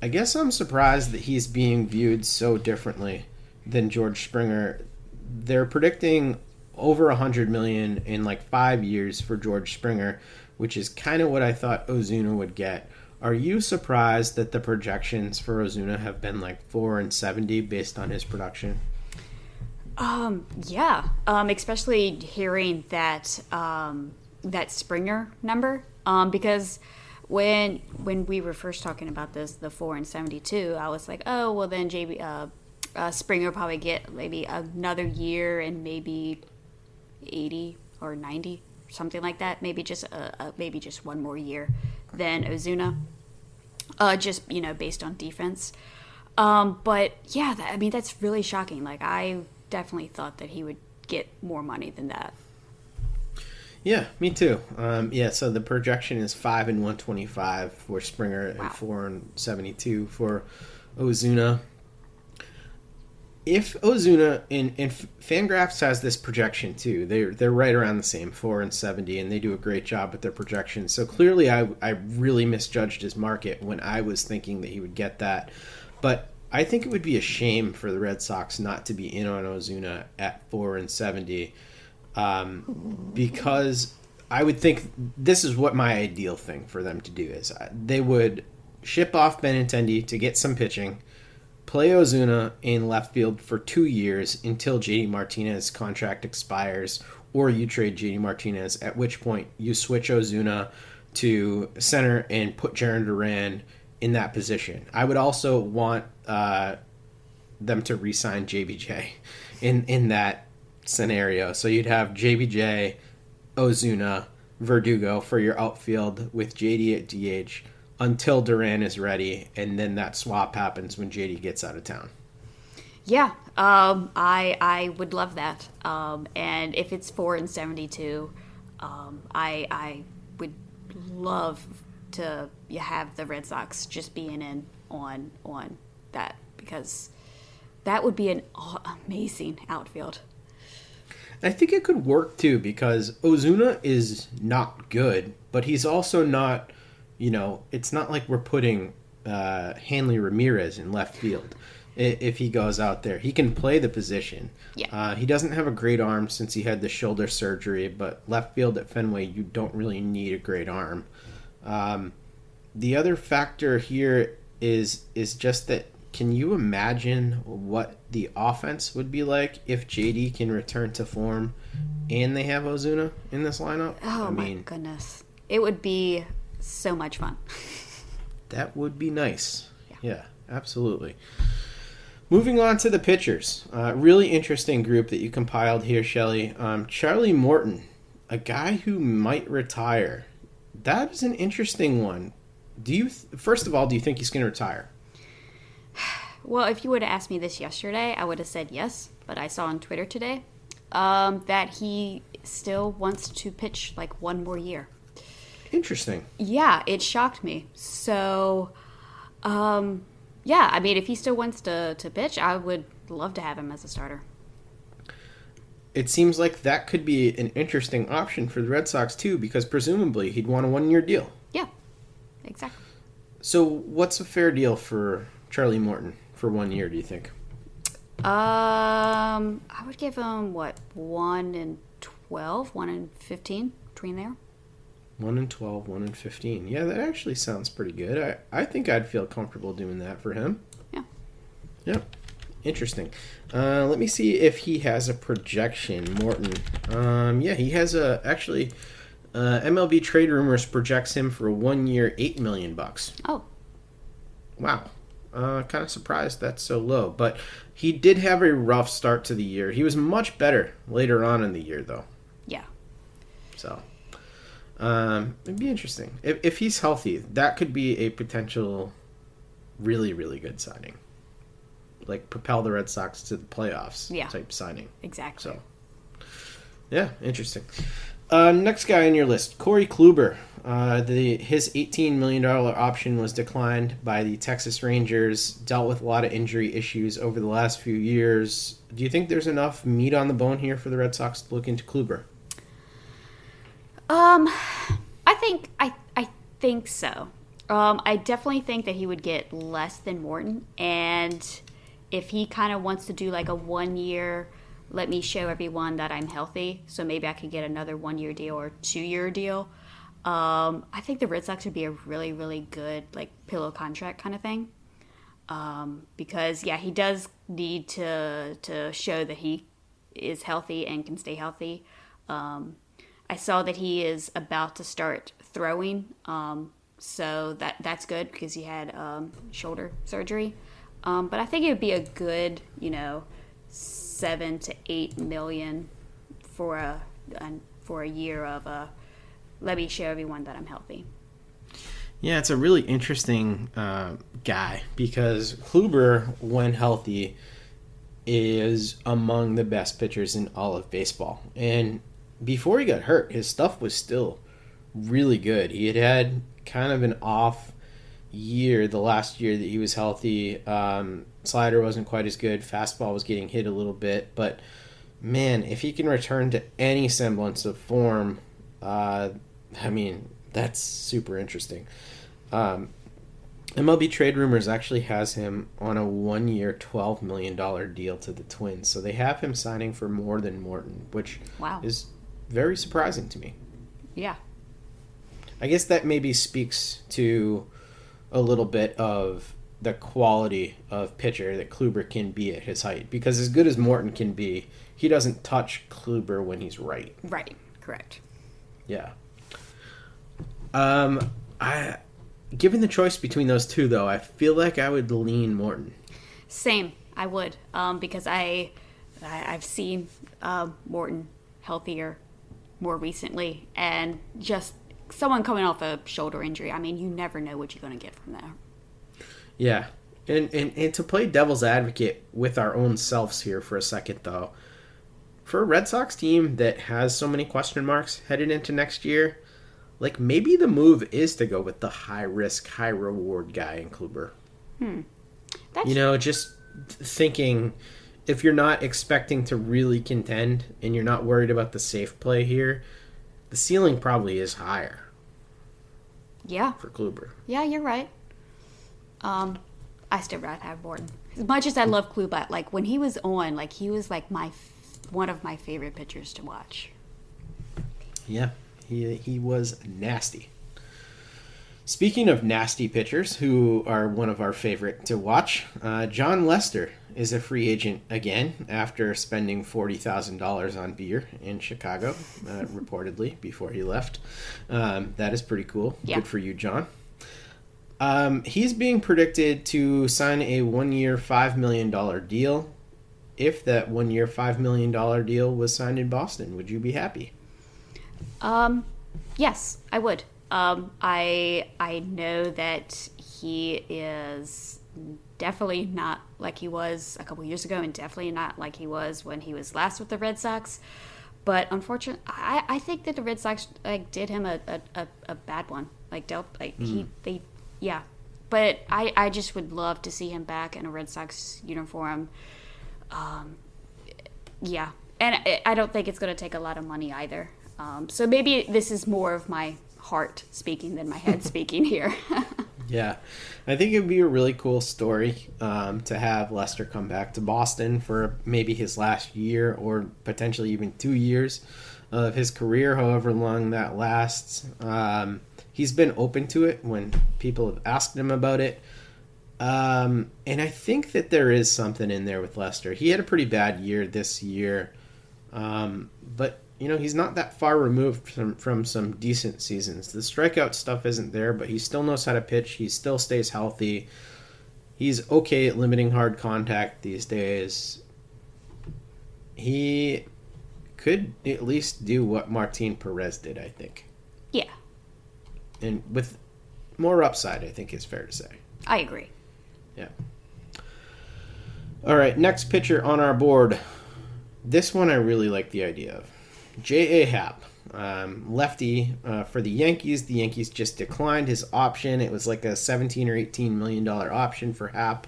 I guess I'm surprised that he's being viewed so differently than George Springer. They're predicting over a hundred million in like five years for George Springer, which is kind of what I thought Ozuna would get. Are you surprised that the projections for Ozuna have been like four and seventy based on his production? Um, yeah. Um, especially hearing that um, that Springer number. Um, because when when we were first talking about this, the four and seventy two, I was like, oh well, then JB uh, uh, Springer probably get maybe another year and maybe 80 or 90 something like that maybe just a, a, maybe just one more year than ozuna. Uh, just you know based on defense. Um, but yeah that, i mean that's really shocking. Like i definitely thought that he would get more money than that. Yeah me too. Um, yeah so the projection is 5 and 125 for springer wow. and 4 and 72 for ozuna if Ozuna and, and Fangraphs has this projection too, they're they're right around the same four and seventy, and they do a great job with their projections. So clearly, I I really misjudged his market when I was thinking that he would get that, but I think it would be a shame for the Red Sox not to be in on Ozuna at four and seventy, um, because I would think this is what my ideal thing for them to do is uh, they would ship off Benintendi to get some pitching play Ozuna in left field for two years until JD Martinez contract expires, or you trade JD Martinez, at which point you switch Ozuna to center and put Jarren Duran in that position. I would also want uh, them to re-sign JBJ in in that scenario. So you'd have JBJ, Ozuna, Verdugo for your outfield with JD at DH until Duran is ready, and then that swap happens when JD gets out of town. Yeah, um, I I would love that. Um, and if it's four and seventy two, um, I I would love to have the Red Sox just being in on on that because that would be an amazing outfield. I think it could work too because Ozuna is not good, but he's also not you know, it's not like we're putting uh, Hanley Ramirez in left field. If he goes out there, he can play the position. Yeah. Uh, he doesn't have a great arm since he had the shoulder surgery, but left field at Fenway, you don't really need a great arm. Um, the other factor here is is just that can you imagine what the offense would be like if JD can return to form and they have Ozuna in this lineup? Oh I my mean, goodness. It would be so much fun. that would be nice. Yeah, absolutely. Moving on to the pitchers. Uh, really interesting group that you compiled here, Shelly. Um, Charlie Morton, a guy who might retire. That is an interesting one. Do you, th- first of all, do you think he's going to retire? Well, if you would have asked me this yesterday, I would have said yes. But I saw on Twitter today um, that he still wants to pitch like one more year. Interesting. Yeah, it shocked me. So, um, yeah, I mean, if he still wants to, to pitch, I would love to have him as a starter. It seems like that could be an interesting option for the Red Sox too, because presumably he'd want a one-year deal. Yeah, exactly. So, what's a fair deal for Charlie Morton for one year? Do you think? Um, I would give him what one and 12, one and fifteen between there. One and 12, one and 15. Yeah, that actually sounds pretty good. I, I think I'd feel comfortable doing that for him. Yeah. Yeah. Interesting. Uh, let me see if he has a projection, Morton. Um, yeah, he has a actually. Uh, MLB Trade Rumors projects him for a one year, eight million bucks. Oh. Wow. Uh, kind of surprised that's so low, but he did have a rough start to the year. He was much better later on in the year, though. Yeah. So, um, it'd be interesting if if he's healthy. That could be a potential, really really good signing. Like propel the Red Sox to the playoffs. Yeah. Type signing. Exactly. So. Yeah, interesting. Uh, next guy on your list, Corey Kluber. Uh, the his eighteen million dollar option was declined by the Texas Rangers. Dealt with a lot of injury issues over the last few years. Do you think there's enough meat on the bone here for the Red Sox to look into Kluber? Um, I think I I think so. Um, I definitely think that he would get less than Morton, and if he kind of wants to do like a one year, let me show everyone that I'm healthy, so maybe I could get another one year deal or two year deal. Um, I think the Red Sox would be a really really good like pillow contract kind of thing. Um, because yeah, he does need to to show that he is healthy and can stay healthy. Um, I saw that he is about to start throwing, um, so that that's good because he had um, shoulder surgery. Um, but I think it would be a good, you know, seven to eight million for a, a for a year of a. Let me show everyone that I'm healthy. Yeah, it's a really interesting uh, guy because Kluber, when healthy, is among the best pitchers in all of baseball. And before he got hurt, his stuff was still really good. He had had kind of an off year the last year that he was healthy. Um, slider wasn't quite as good. Fastball was getting hit a little bit. But man, if he can return to any semblance of form, uh, I mean, that's super interesting. Um, MLB Trade Rumors actually has him on a one year, $12 million deal to the Twins. So they have him signing for more than Morton, which wow. is very surprising to me. Yeah. I guess that maybe speaks to a little bit of the quality of pitcher that Kluber can be at his height. Because as good as Morton can be, he doesn't touch Kluber when he's right. Right. Correct. Yeah. Um, I, given the choice between those two, though, I feel like I would lean Morton. Same, I would, um, because I, I I've seen uh, Morton healthier more recently, and just someone coming off a shoulder injury. I mean, you never know what you're going to get from there. Yeah. And, and, and to play devil's advocate with our own selves here for a second, though, for a Red Sox team that has so many question marks headed into next year, like maybe the move is to go with the high risk, high reward guy in Kluber. Hmm. That's... You know, just thinking if you're not expecting to really contend and you're not worried about the safe play here, the ceiling probably is higher. Yeah. For Kluber. Yeah, you're right. Um, I still rather have Morton. As much as I love Kluber, like when he was on, like he was like my one of my favorite pitchers to watch. Yeah, he he was nasty. Speaking of nasty pitchers, who are one of our favorite to watch, uh, Jon Lester is a free agent again after spending forty thousand dollars on beer in Chicago, uh, reportedly before he left. Um, that is pretty cool. Yeah. Good for you, Jon. Um, he's being predicted to sign a one-year, five million dollar deal. If that one-year, five million dollar deal was signed in Boston, would you be happy? Um, yes, I would. Um, I I know that he is definitely not like he was a couple years ago, and definitely not like he was when he was last with the Red Sox. But unfortunately, I, I think that the Red Sox like did him a, a, a, bad one. Like dealt like he Mm. they yeah. But I, I just would love to see him back in a Red Sox uniform. Um, yeah, and I, I don't think it's going to take a lot of money either. Um, so maybe this is more of my heart speaking than my head speaking here. Yeah, I think it would be a really cool story um, to have Lester come back to Boston for maybe his last year or potentially even two years of his career, however long that lasts. Um, he's been open to it when people have asked him about it. Um, and I think that there is something in there with Lester. He had a pretty bad year this year, um, but you know he's not that far removed from from some decent seasons. The strikeout stuff isn't there, but he still knows how to pitch. He still stays healthy. He's okay at limiting hard contact these days. He could at least do what Martin Perez did, I think, yeah, and with more upside. I think is fair to say. I agree. Yeah. All right, next pitcher on our board. This one I really like the idea of. J.A. Happ, um, lefty uh, for the Yankees. The Yankees just declined his option. It was like a 17 or 18 million dollar option for Happ.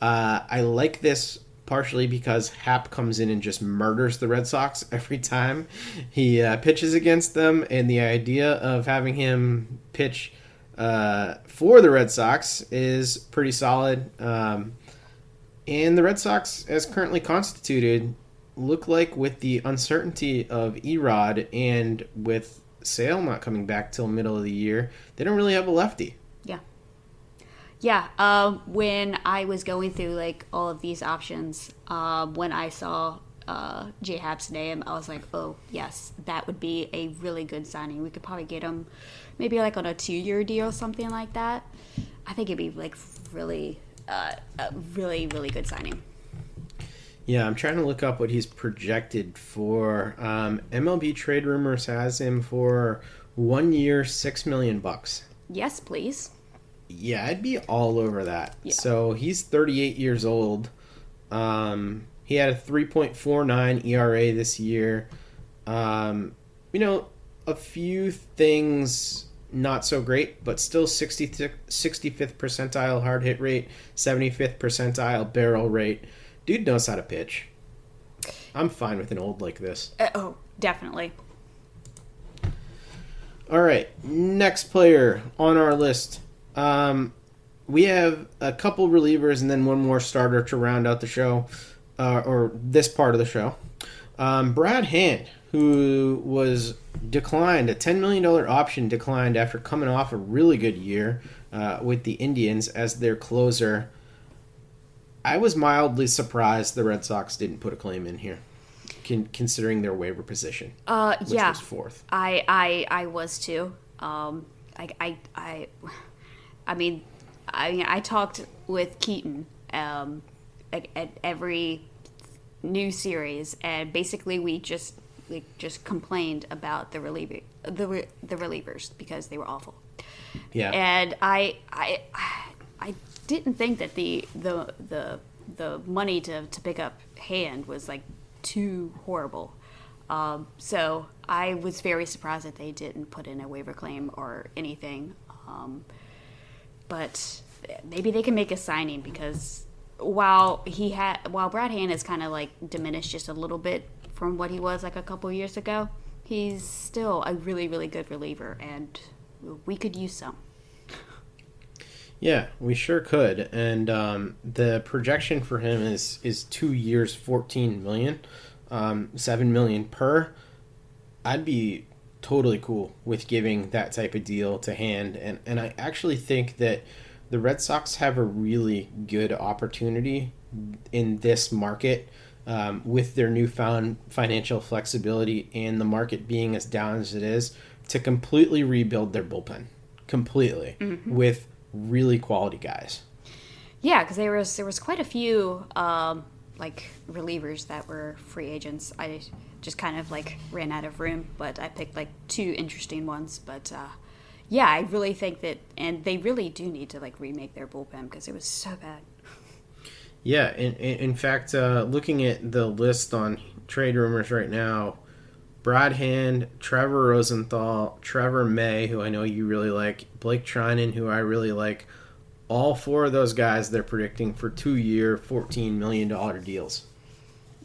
Uh, I like this partially because Happ comes in and just murders the Red Sox every time he uh, pitches against them, and the idea of having him pitch uh, for the Red Sox is pretty solid. Um, and the Red Sox, as currently constituted, look like with the uncertainty of E-Rod and with Sale not coming back till middle of the year, they don't really have a lefty. Yeah. Yeah. Um, when I was going through like all of these options, um, when I saw uh, J name, I was like, oh, yes, that would be a really good signing. We could probably get him maybe like on a two year deal or something like that. I think it'd be like really, uh, a really, really good signing. Yeah, I'm trying to look up what he's projected for. Um, MLB Trade Rumors has him for one year, six million bucks. Yes, please. Yeah, I'd be all over that. So he's 38 years old. Um, he had a 3.49 ERA this year. Um, you know, a few things not so great, but still 60, 65th percentile hard hit rate, 75th percentile barrel rate. Dude knows how to pitch. I'm fine with an old like this. Uh, oh, definitely. All right, next player on our list. Um, we have a couple relievers and then one more starter to round out the show, uh, or this part of the show. Um, Brad Hand, who was declined, a $10 million option declined after coming off a really good year uh, with the Indians as their closer. I was mildly surprised the Red Sox didn't put a claim in here, con- considering their waiver position. Uh, which yeah, was fourth. I, I, I was too. Um, I, I, I, I mean, I mean, I talked with Keaton um, at, at every new series, and basically we just we just complained about the reliever the re- the relievers because they were awful. Yeah. And I I I didn't think that the the the the money to to pick up hand was like too horrible. Um, so I was very surprised that they didn't put in a waiver claim or anything. Um, but maybe they can make a signing because while he had while Brad Hand is kind of like diminished just a little bit from what he was like a couple years ago, he's still a really really good reliever, and we could use some. Yeah, we sure could. And um, the projection for him is is two years, fourteen million, um, seven million per. I'd be totally cool with giving that type of deal to hand, and and I actually think that the Red Sox have a really good opportunity in this market. Um, with their newfound financial flexibility and the market being as down as it is, to completely rebuild their bullpen completely mm-hmm. with really quality guys. Yeah, because there was there was quite a few um, like relievers that were free agents. I just kind of like ran out of room, but I picked like two interesting ones. But uh, yeah, I really think that, and they really do need to like remake their bullpen because it was so bad. Yeah, in, in fact, uh, looking at the list on trade rumors right now, Brad Hand, Trevor Rosenthal, Trevor May, who I know you really like, Blake Treinen, who I really like. All four of those guys they're predicting for two year, $14 million deals.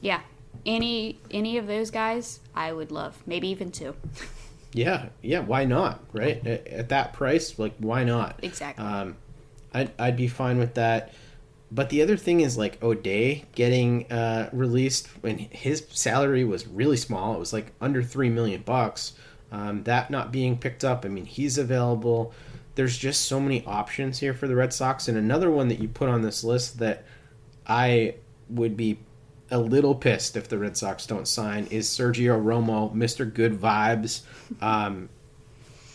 Yeah. Any any of those guys, I would love. Maybe even two. yeah, yeah, why not? Right? At, at that price, like why not? Exactly. Um I'd I'd be fine with that. But the other thing is like O'Day getting uh, released when his salary was really small. It was like under three million bucks. Um, that not being picked up. I mean, he's available. There's just so many options here for the Red Sox. And another one that you put on this list that I would be a little pissed if the Red Sox don't sign is Sergio Romo, Mr. Good Vibes. Um,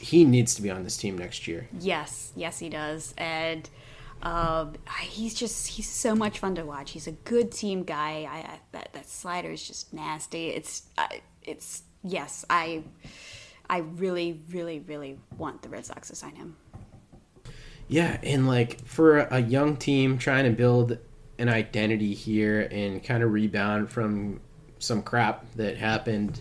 he needs to be on this team next year. Yes, yes, he does. And um, he's just he's so much fun to watch. He's a good team guy. I, I that that slider is just nasty. It's it's yes. I I really really really want the Red Sox to sign him. Yeah, and like for a young team trying to build an identity here and kind of rebound from some crap that happened,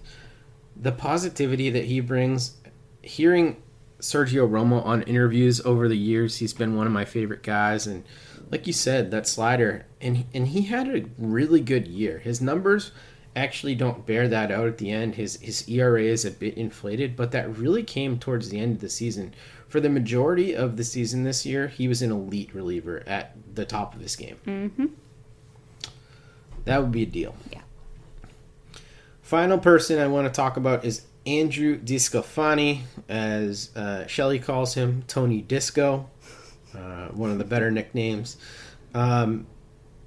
the positivity that he brings, hearing Sergio Romo on interviews over the years. He's been one of my favorite guys, and like you said, that slider, and and he had a really good year. His numbers actually don't bear that out at the end. His his ERA is a bit inflated, but that really came towards the end of the season. For the majority of the season this year, he was an elite reliever at the top of his game. Mm-hmm. That would be a deal. Yeah. Final person I want to talk about is Andrew DeSclafani, as uh, Shelley calls him, Tony Disco, uh, one of the better nicknames. Um,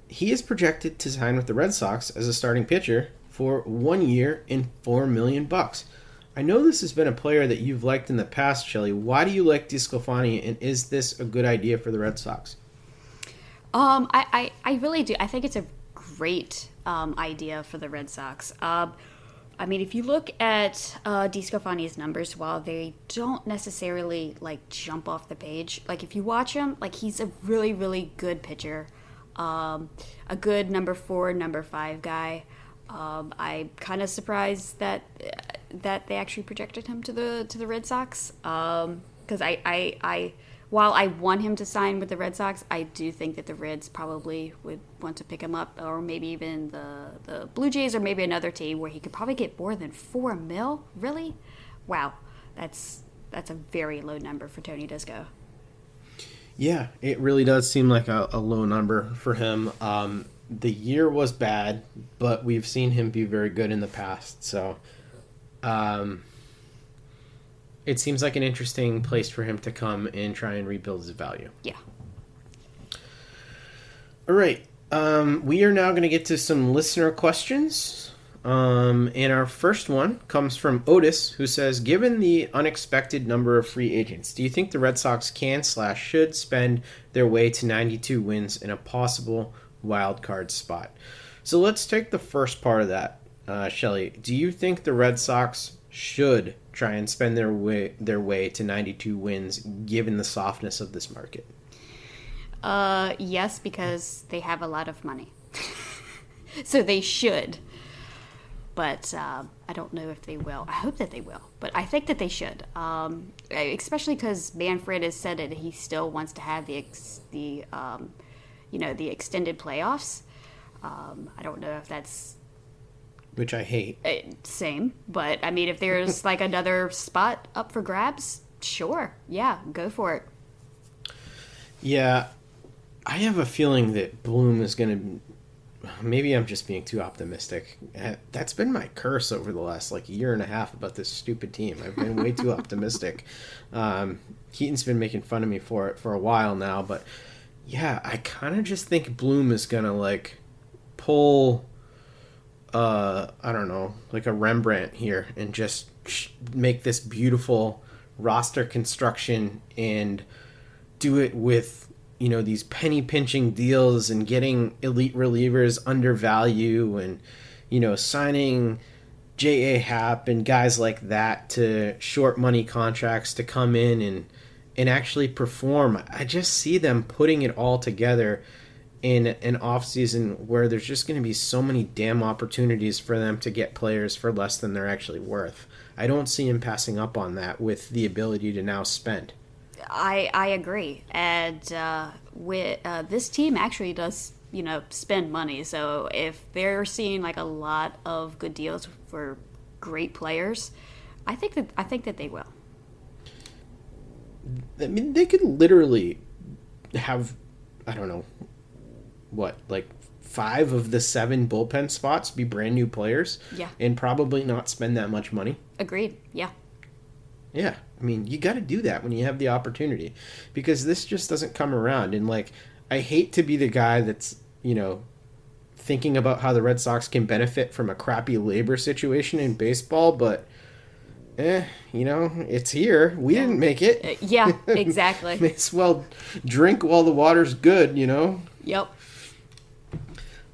he is projected to sign with the Red Sox as a starting pitcher for one year and four million bucks. I know this has been a player that you've liked in the past, Shelley. Why do you like DeSclafani, and is this a good idea for the Red Sox? Um, I, I, I really do. I think it's a great um, idea for the Red Sox. Um, I mean, if you look at uh, DeSclafani's numbers, while they don't necessarily like jump off the page, like if you watch him, like he's a really, really good pitcher, um, a good number four, number five guy. Um, I'm kind of surprised that that they actually projected him to the to the Red Sox because um, I, I I while I want him to sign with the Red Sox, I do think that the Reds probably would want to pick him up, or maybe even the the Blue Jays, or maybe another team where he could probably get more than four mil. Really? Wow, that's that's a very low number for Tony Disco. Yeah, it really does seem like a, a low number for him. Um, the year was bad, but we've seen him be very good in the past. So, um, it seems like an interesting place for him to come and try and rebuild his value. Yeah. All right. Um, we are now going to get to some listener questions. Um, and our first one comes from Otis, who says, "Given the unexpected number of free agents, do you think the Red Sox can slash should spend their way to 92 wins in a possible wild card spot?" So let's take the first part of that, uh, Shelly. Do you think the Red Sox should try and spend their way their way to 92 wins given the softness of this market? Uh, yes, because they have a lot of money. so they should. But uh, I don't know if they will. I hope that they will. But I think that they should. Um, especially because Manfred has said that he still wants to have the ex- the um, you know the extended playoffs. Um, I don't know if that's which I hate. Uh, same, but I mean, if there's like another spot up for grabs, sure, yeah, go for it. Yeah, I have a feeling that Bloom is going to. Maybe I'm just being too optimistic. Uh, That's been my curse over the last like year and a half about this stupid team. I've been way too optimistic. Um, Keaton's been making fun of me for it for a while now, but yeah, I kind of just think Bloom is gonna like pull. Uh, I don't know, like a Rembrandt here, and just make this beautiful roster construction and do it with you know these penny pinching deals and getting elite relievers under value and you know signing J.A. Happ and guys like that to short money contracts to come in and and actually perform. I just see them putting it all together in an off season where there's just going to be so many damn opportunities for them to get players for less than they're actually worth. I don't see him passing up on that with the ability to now spend. I I agree, and uh, with uh, this team actually does you know spend money. So if they're seeing like a lot of good deals for great players, I think that I think that they will. I mean, they could literally have, I don't know, what, like five of the seven bullpen spots be brand new players. Yeah. And probably not spend that much money. Agreed. Yeah. Yeah. I mean, you got to do that when you have the opportunity because this just doesn't come around. And, like, I hate to be the guy that's, you know, thinking about how the Red Sox can benefit from a crappy labor situation in baseball, but eh, you know, it's here. We didn't make it. Uh, yeah, exactly. May as well drink while the water's good, you know? Yep.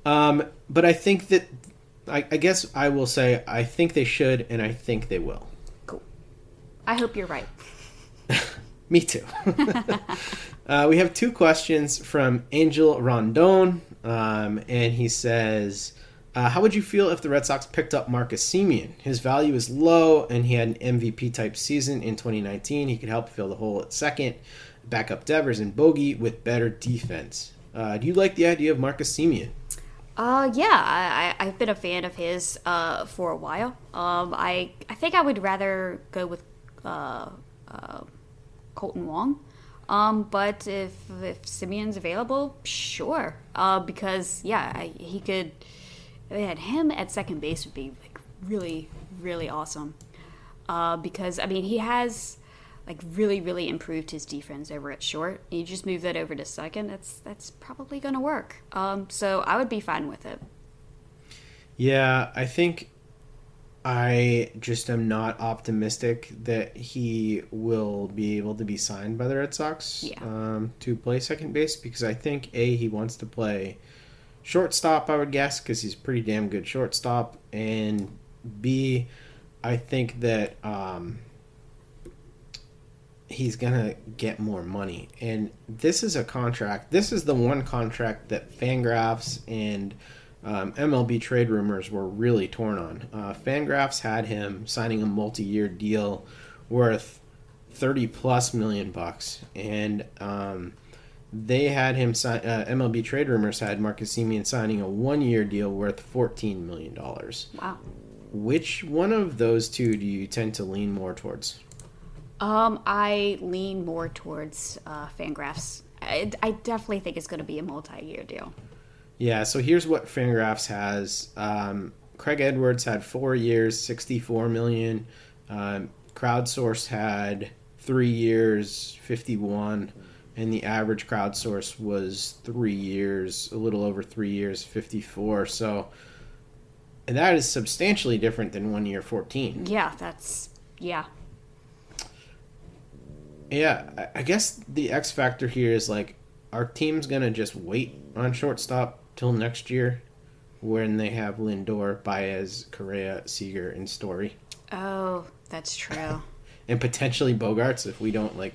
Um, but I think that, I, I guess I will say, I think they should, and I think they will. Cool. I hope you're right. Me too. uh, we have two questions from Angel Rondon, um, and he says, uh, "How would you feel if the Red Sox picked up Marcus Semien? His value is low, and he had an MVP type season in 2019. He could help fill the hole at second, back up Devers and Bogey with better defense. Uh, do you like the idea of Marcus Semien?" Uh, yeah, I, I've been a fan of his uh, for a while. Um, I I think I would rather go with uh, uh, Kolten Wong. Um, but if if Semien's available, sure. Uh, because yeah, I, he could. Man, him at second base would be like really really awesome. Uh, because I mean he has like really really improved his defense over at short. You just move that over to second. That's that's probably gonna work. Um, so I would be fine with it. Yeah, I think I just am not optimistic that he will be able to be signed by the Red Sox Yeah. um, to play second base because I think a he wants to play shortstop. I would guess because he's a pretty damn good shortstop, and b I think that um, he's gonna get more money. And this is a contract. This is the one contract that Fangraphs and um, MLB trade rumors were really torn on. Uh, Fangraphs had him signing a multi-year deal worth thirty plus million bucks, and um, they had him sign. Uh, MLB trade rumors had Marcus Semien signing a one-year deal worth fourteen million dollars. Wow. Which one of those two do you tend to lean more towards? Um, I lean more towards uh, Fangraphs. I, I definitely think it's going to be a multi-year deal. Yeah, so here's what Fangraphs has. Um, Craig Edwards had four years, 64 million. Um, Crowdsource had three years, 51. And the average crowdsource was three years, a little over three years, 54. So and that is substantially different than one year, 14. Yeah, that's yeah. Yeah, I- guess the X factor here is like, our team's gonna just wait on shortstop till next year, when they have Lindor, Baez, Correa, Seager, and Story, Oh, that's true. and potentially Bogaerts if we don't like,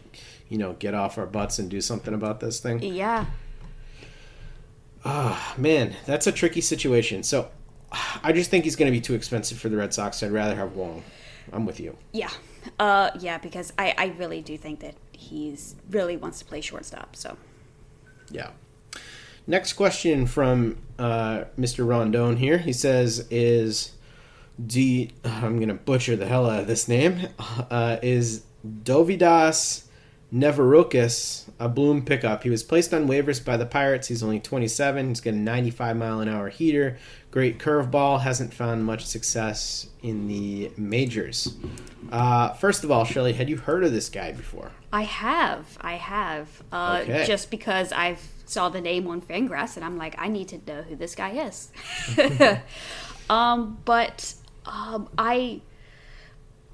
you know, get off our butts and do something about this thing. yeah. Ah, man, that's a tricky situation. So, I just think he's gonna be too expensive for the Red Sox. I'd rather have Wong. I'm with you. Yeah. Uh, yeah, because I, I really do think that he's really wants to play shortstop. So Yeah. Next question from uh, Mr. Rondon here. He says, "Is D? I'm gonna butcher the hell out of this name. Uh, is Dovydas Neverauskas, a Bloom pickup. He was placed on waivers by the Pirates. He's only 27. He's got a 95 mile an hour heater. Great curveball. Hasn't found much success in the majors. Uh, first of all, Shirley, had you heard of this guy before? I have. I have. Uh, Okay. Just because I saw the name on Fangraphs and I'm like, I need to know who this guy is. um, but um, I,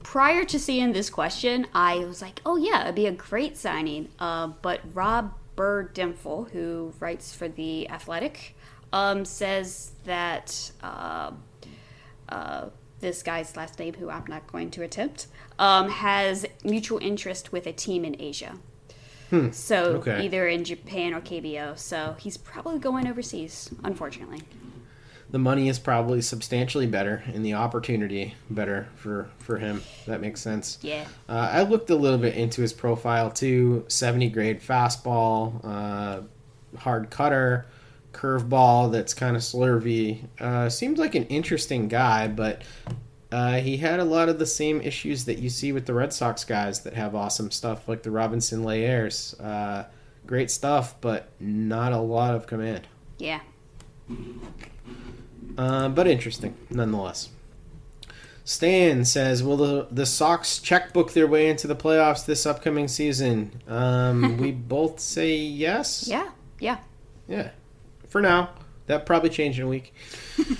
prior to seeing this question, I was like, oh yeah, it'd be a great signing. Uh, but Rob Biertempfel, who writes for The Athletic, um, says that. Uh, uh, this guy's last name, who I'm not going to attempt, um, has mutual interest with a team in Asia. Hmm. So Okay. either in Japan or KBO. So he's probably going overseas, unfortunately. The money is probably substantially better, and the opportunity better for for him. That makes sense. Yeah. Uh, I looked a little bit into his profile too. 70 grade fastball, uh, hard cutter, curveball that's kind of slurvy. Uh, seems like an interesting guy, but uh, he had a lot of the same issues that you see with the Red Sox guys that have awesome stuff, like the Robinson Leyers. Uh, great stuff, but not a lot of command. Yeah. Uh, but interesting nonetheless. Stan says, "Will the the Sox checkbook their way into the playoffs this upcoming season?" Um, we both say yes. Yeah. Yeah. Yeah. For now, that probably change in a week.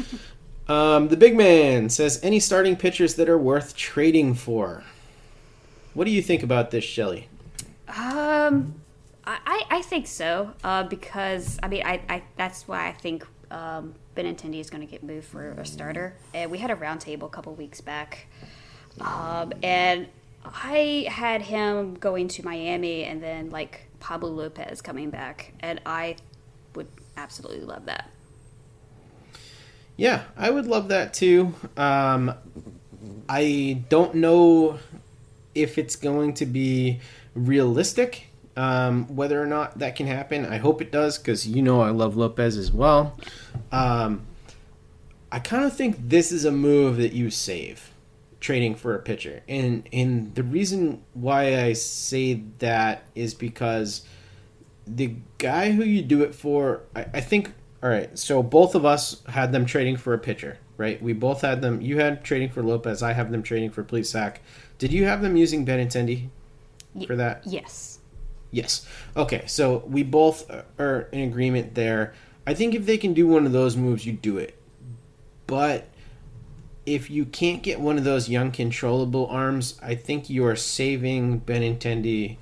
um, the big man says, "Any starting pitchers that are worth trading for?" What do you think about this, Shelly? Um, I, I I think so. Uh, because I mean, I, I that's why I think um, Benintendi is going to get moved for a starter. And we had a roundtable a couple weeks back, um, and I had him going to Miami, and then like Pablo Lopez coming back, and I would absolutely love that. Yeah, I would love that too. Um, I don't know if it's going to be realistic, um, whether or not that can happen. I hope it does because you know I love Lopez as well. Um, I kind of think this is a move that you save trading for a pitcher, and and the reason why I say that is because the guy who you do it for, I, I think. All right, so both of us had them trading for a pitcher, right? We both had them. You had trading for Lopez. I have them trading for Plesac. Did you have them using Benintendi for that? Yes. Yes. Okay, so we both uh, are in agreement there. I think if they can do one of those moves, you do it. But if you can't get one of those young controllable arms, I think you are saving Benintendi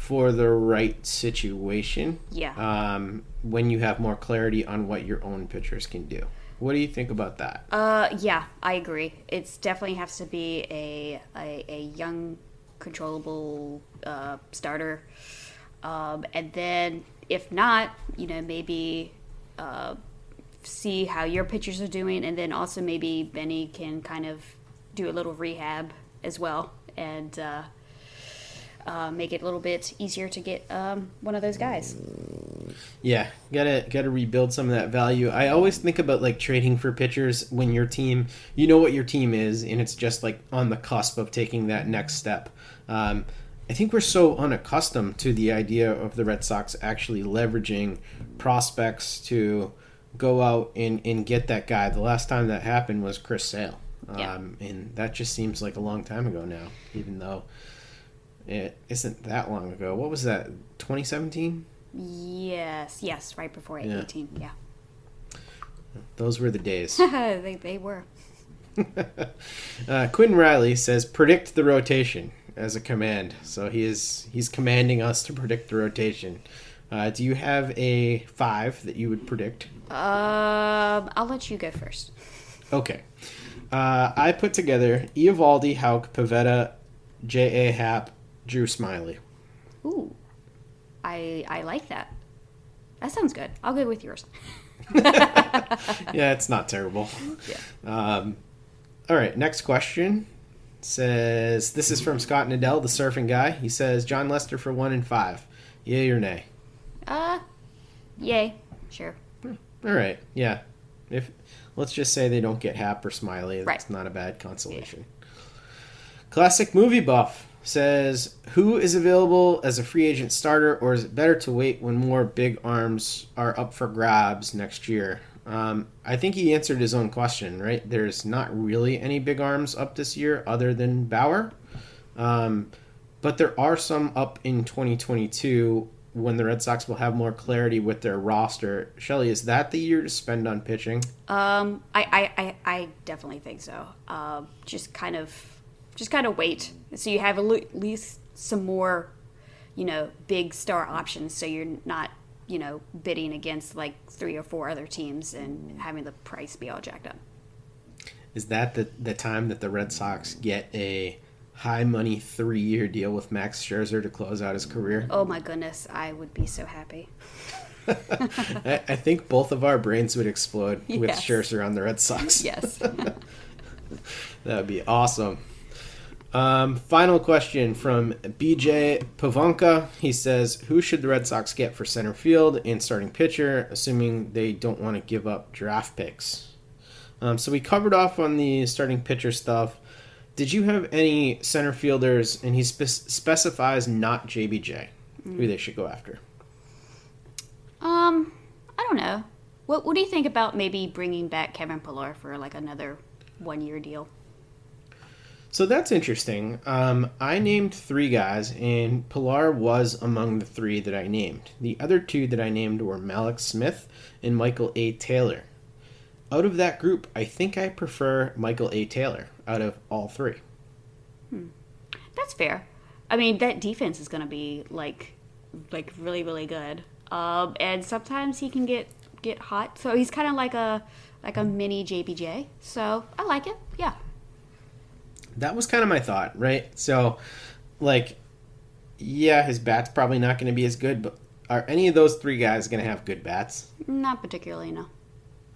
for the right situation. Yeah. Um, when you have more clarity on what your own pitchers can do. What do you think about that? Uh, yeah, I agree. It's definitely has to be a a, a young, controllable uh, starter, um, and then if not, you know, maybe uh, see how your pitchers are doing, and then also maybe Benny can kind of do a little rehab as well, and uh, make it a little bit easier to get um, one of those guys. Yeah, gotta gotta rebuild some of that value. I always think about like trading for pitchers when your team, you know what your team is, and it's just like on the cusp of taking that next step. Um, I think we're so unaccustomed to the idea of the Red Sox actually leveraging prospects to go out and, and get that guy. The last time that happened was Chris Sale. Um, Yeah. And that just seems like a long time ago now, even though it isn't that long ago. What was that, 2017? Yes, yes, right before Yeah. 18, yeah. Those were the days. they, they were. Uh, Quinn Riley says predict the rotation as a command. So he is he's commanding us to predict the rotation. Uh, do you have a five that you would predict? Um, I'll let you go first. Okay. Uh, I put together Eovaldi, Houck, Pivetta, J. A. Happ, Drew Smyly. Ooh, I I like that. That sounds good. I'll go with yours. yeah, it's not terrible. Yeah. Um, all right, next question says this is from Scott Nadell, the surfing guy. He says Jon Lester for one and five. Yay or nay? Uh, yay, sure. All right, yeah. If let's just say they don't get Happ or Smyly, that's Right. not a bad consolation. Classic movie buff says, "Who is available as a free agent starter, or is it better to wait when more big arms are up for grabs next year?" Um, I think he answered his own question. Right? There's not really any big arms up this year other than Bauer, um, but there are some up in 2022 when the Red Sox will have more clarity with their roster. Shelly, is that the year to spend on pitching? Um, I, I, I, definitely think so. Uh, just kind of, just kind of wait. So you have at least some more, you know, big star options. So you're not, you know, bidding against like three or four other teams and having the price be all jacked up. Is that the the time that the Red Sox get a high money three year deal with Max Scherzer to close out his career. Oh my goodness, I would be so happy. I, I, think both of our brains would explode yes. with Scherzer on the Red Sox. Yes. that would be awesome. Um, final question from BJ Pavanka. He says, Who should the Red Sox get for center field and starting pitcher, assuming they don't want to give up draft picks? Um, so we covered off on the starting pitcher stuff. Did you have any center fielders, and he spe- specifies not JBJ, mm. who they should go after? Um, I don't know. What What do you think about maybe bringing back Kevin Pillar for like another one year deal? So that's interesting. Um, I named three guys, and Pillar was among the three that I named. The other two that I named were Mallex Smith and Michael A. Taylor. Out of that group, I think I prefer Michael A. Taylor out of all three. Hmm. That's fair. I mean, that defense is going to be like, like really, really good. Um, and sometimes he can get get hot. So he's kind of like a like a mini JBJ. So I like it. Yeah. That was kind of my thought, right? So, like, yeah, his bat's probably not going to be as good, but are any of those three guys going to have good bats? Not particularly, no.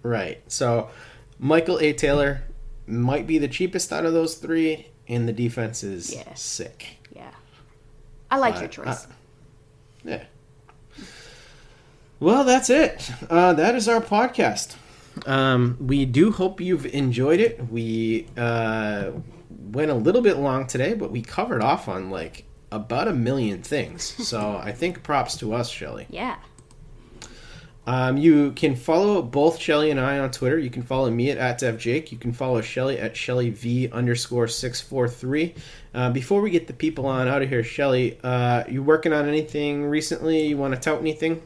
Right. So, Michael A. Taylor, might be the cheapest out of those three, and the defense is yeah. sick. Yeah, I like uh, your choice. Uh, yeah. Well, that's it. Uh, that is our podcast. Um, we do hope you've enjoyed it. We uh, went a little bit long today, but we covered off on like about a million things. So I think props to us, Shelly. Yeah. Um, you can follow both Shelly and I on Twitter. You can follow me at, at DevJake. You can follow Shelly at ShellyV underscore 643. Uh, before we get the people on out of here, Shelly, uh, you working on anything recently? You want to tout anything?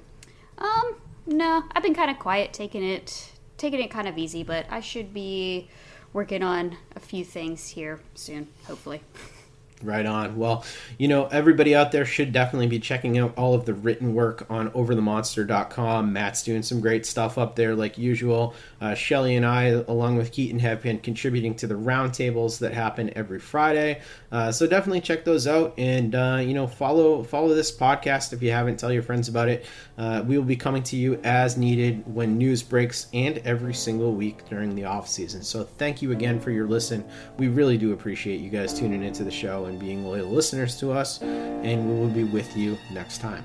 Um, no. I've been kind of quiet, taking it, taking it kind of easy, but I should be working on a few things here soon, hopefully. Right on. Well, you know, everybody out there should definitely be checking out all of the written work on overthemonster.com. Matt's doing some great stuff up there, like usual. Uh, Shelly and I, along with Keaton, have been contributing to the roundtables that happen every Friday. Uh, so definitely check those out, and uh, you know, follow follow this podcast if you haven't. Tell your friends about it. Uh, we will be coming to you as needed when news breaks, and every single week during the off season. So thank you again for your listen. We really do appreciate you guys tuning into the show and being loyal listeners to us, and we will be with you next time.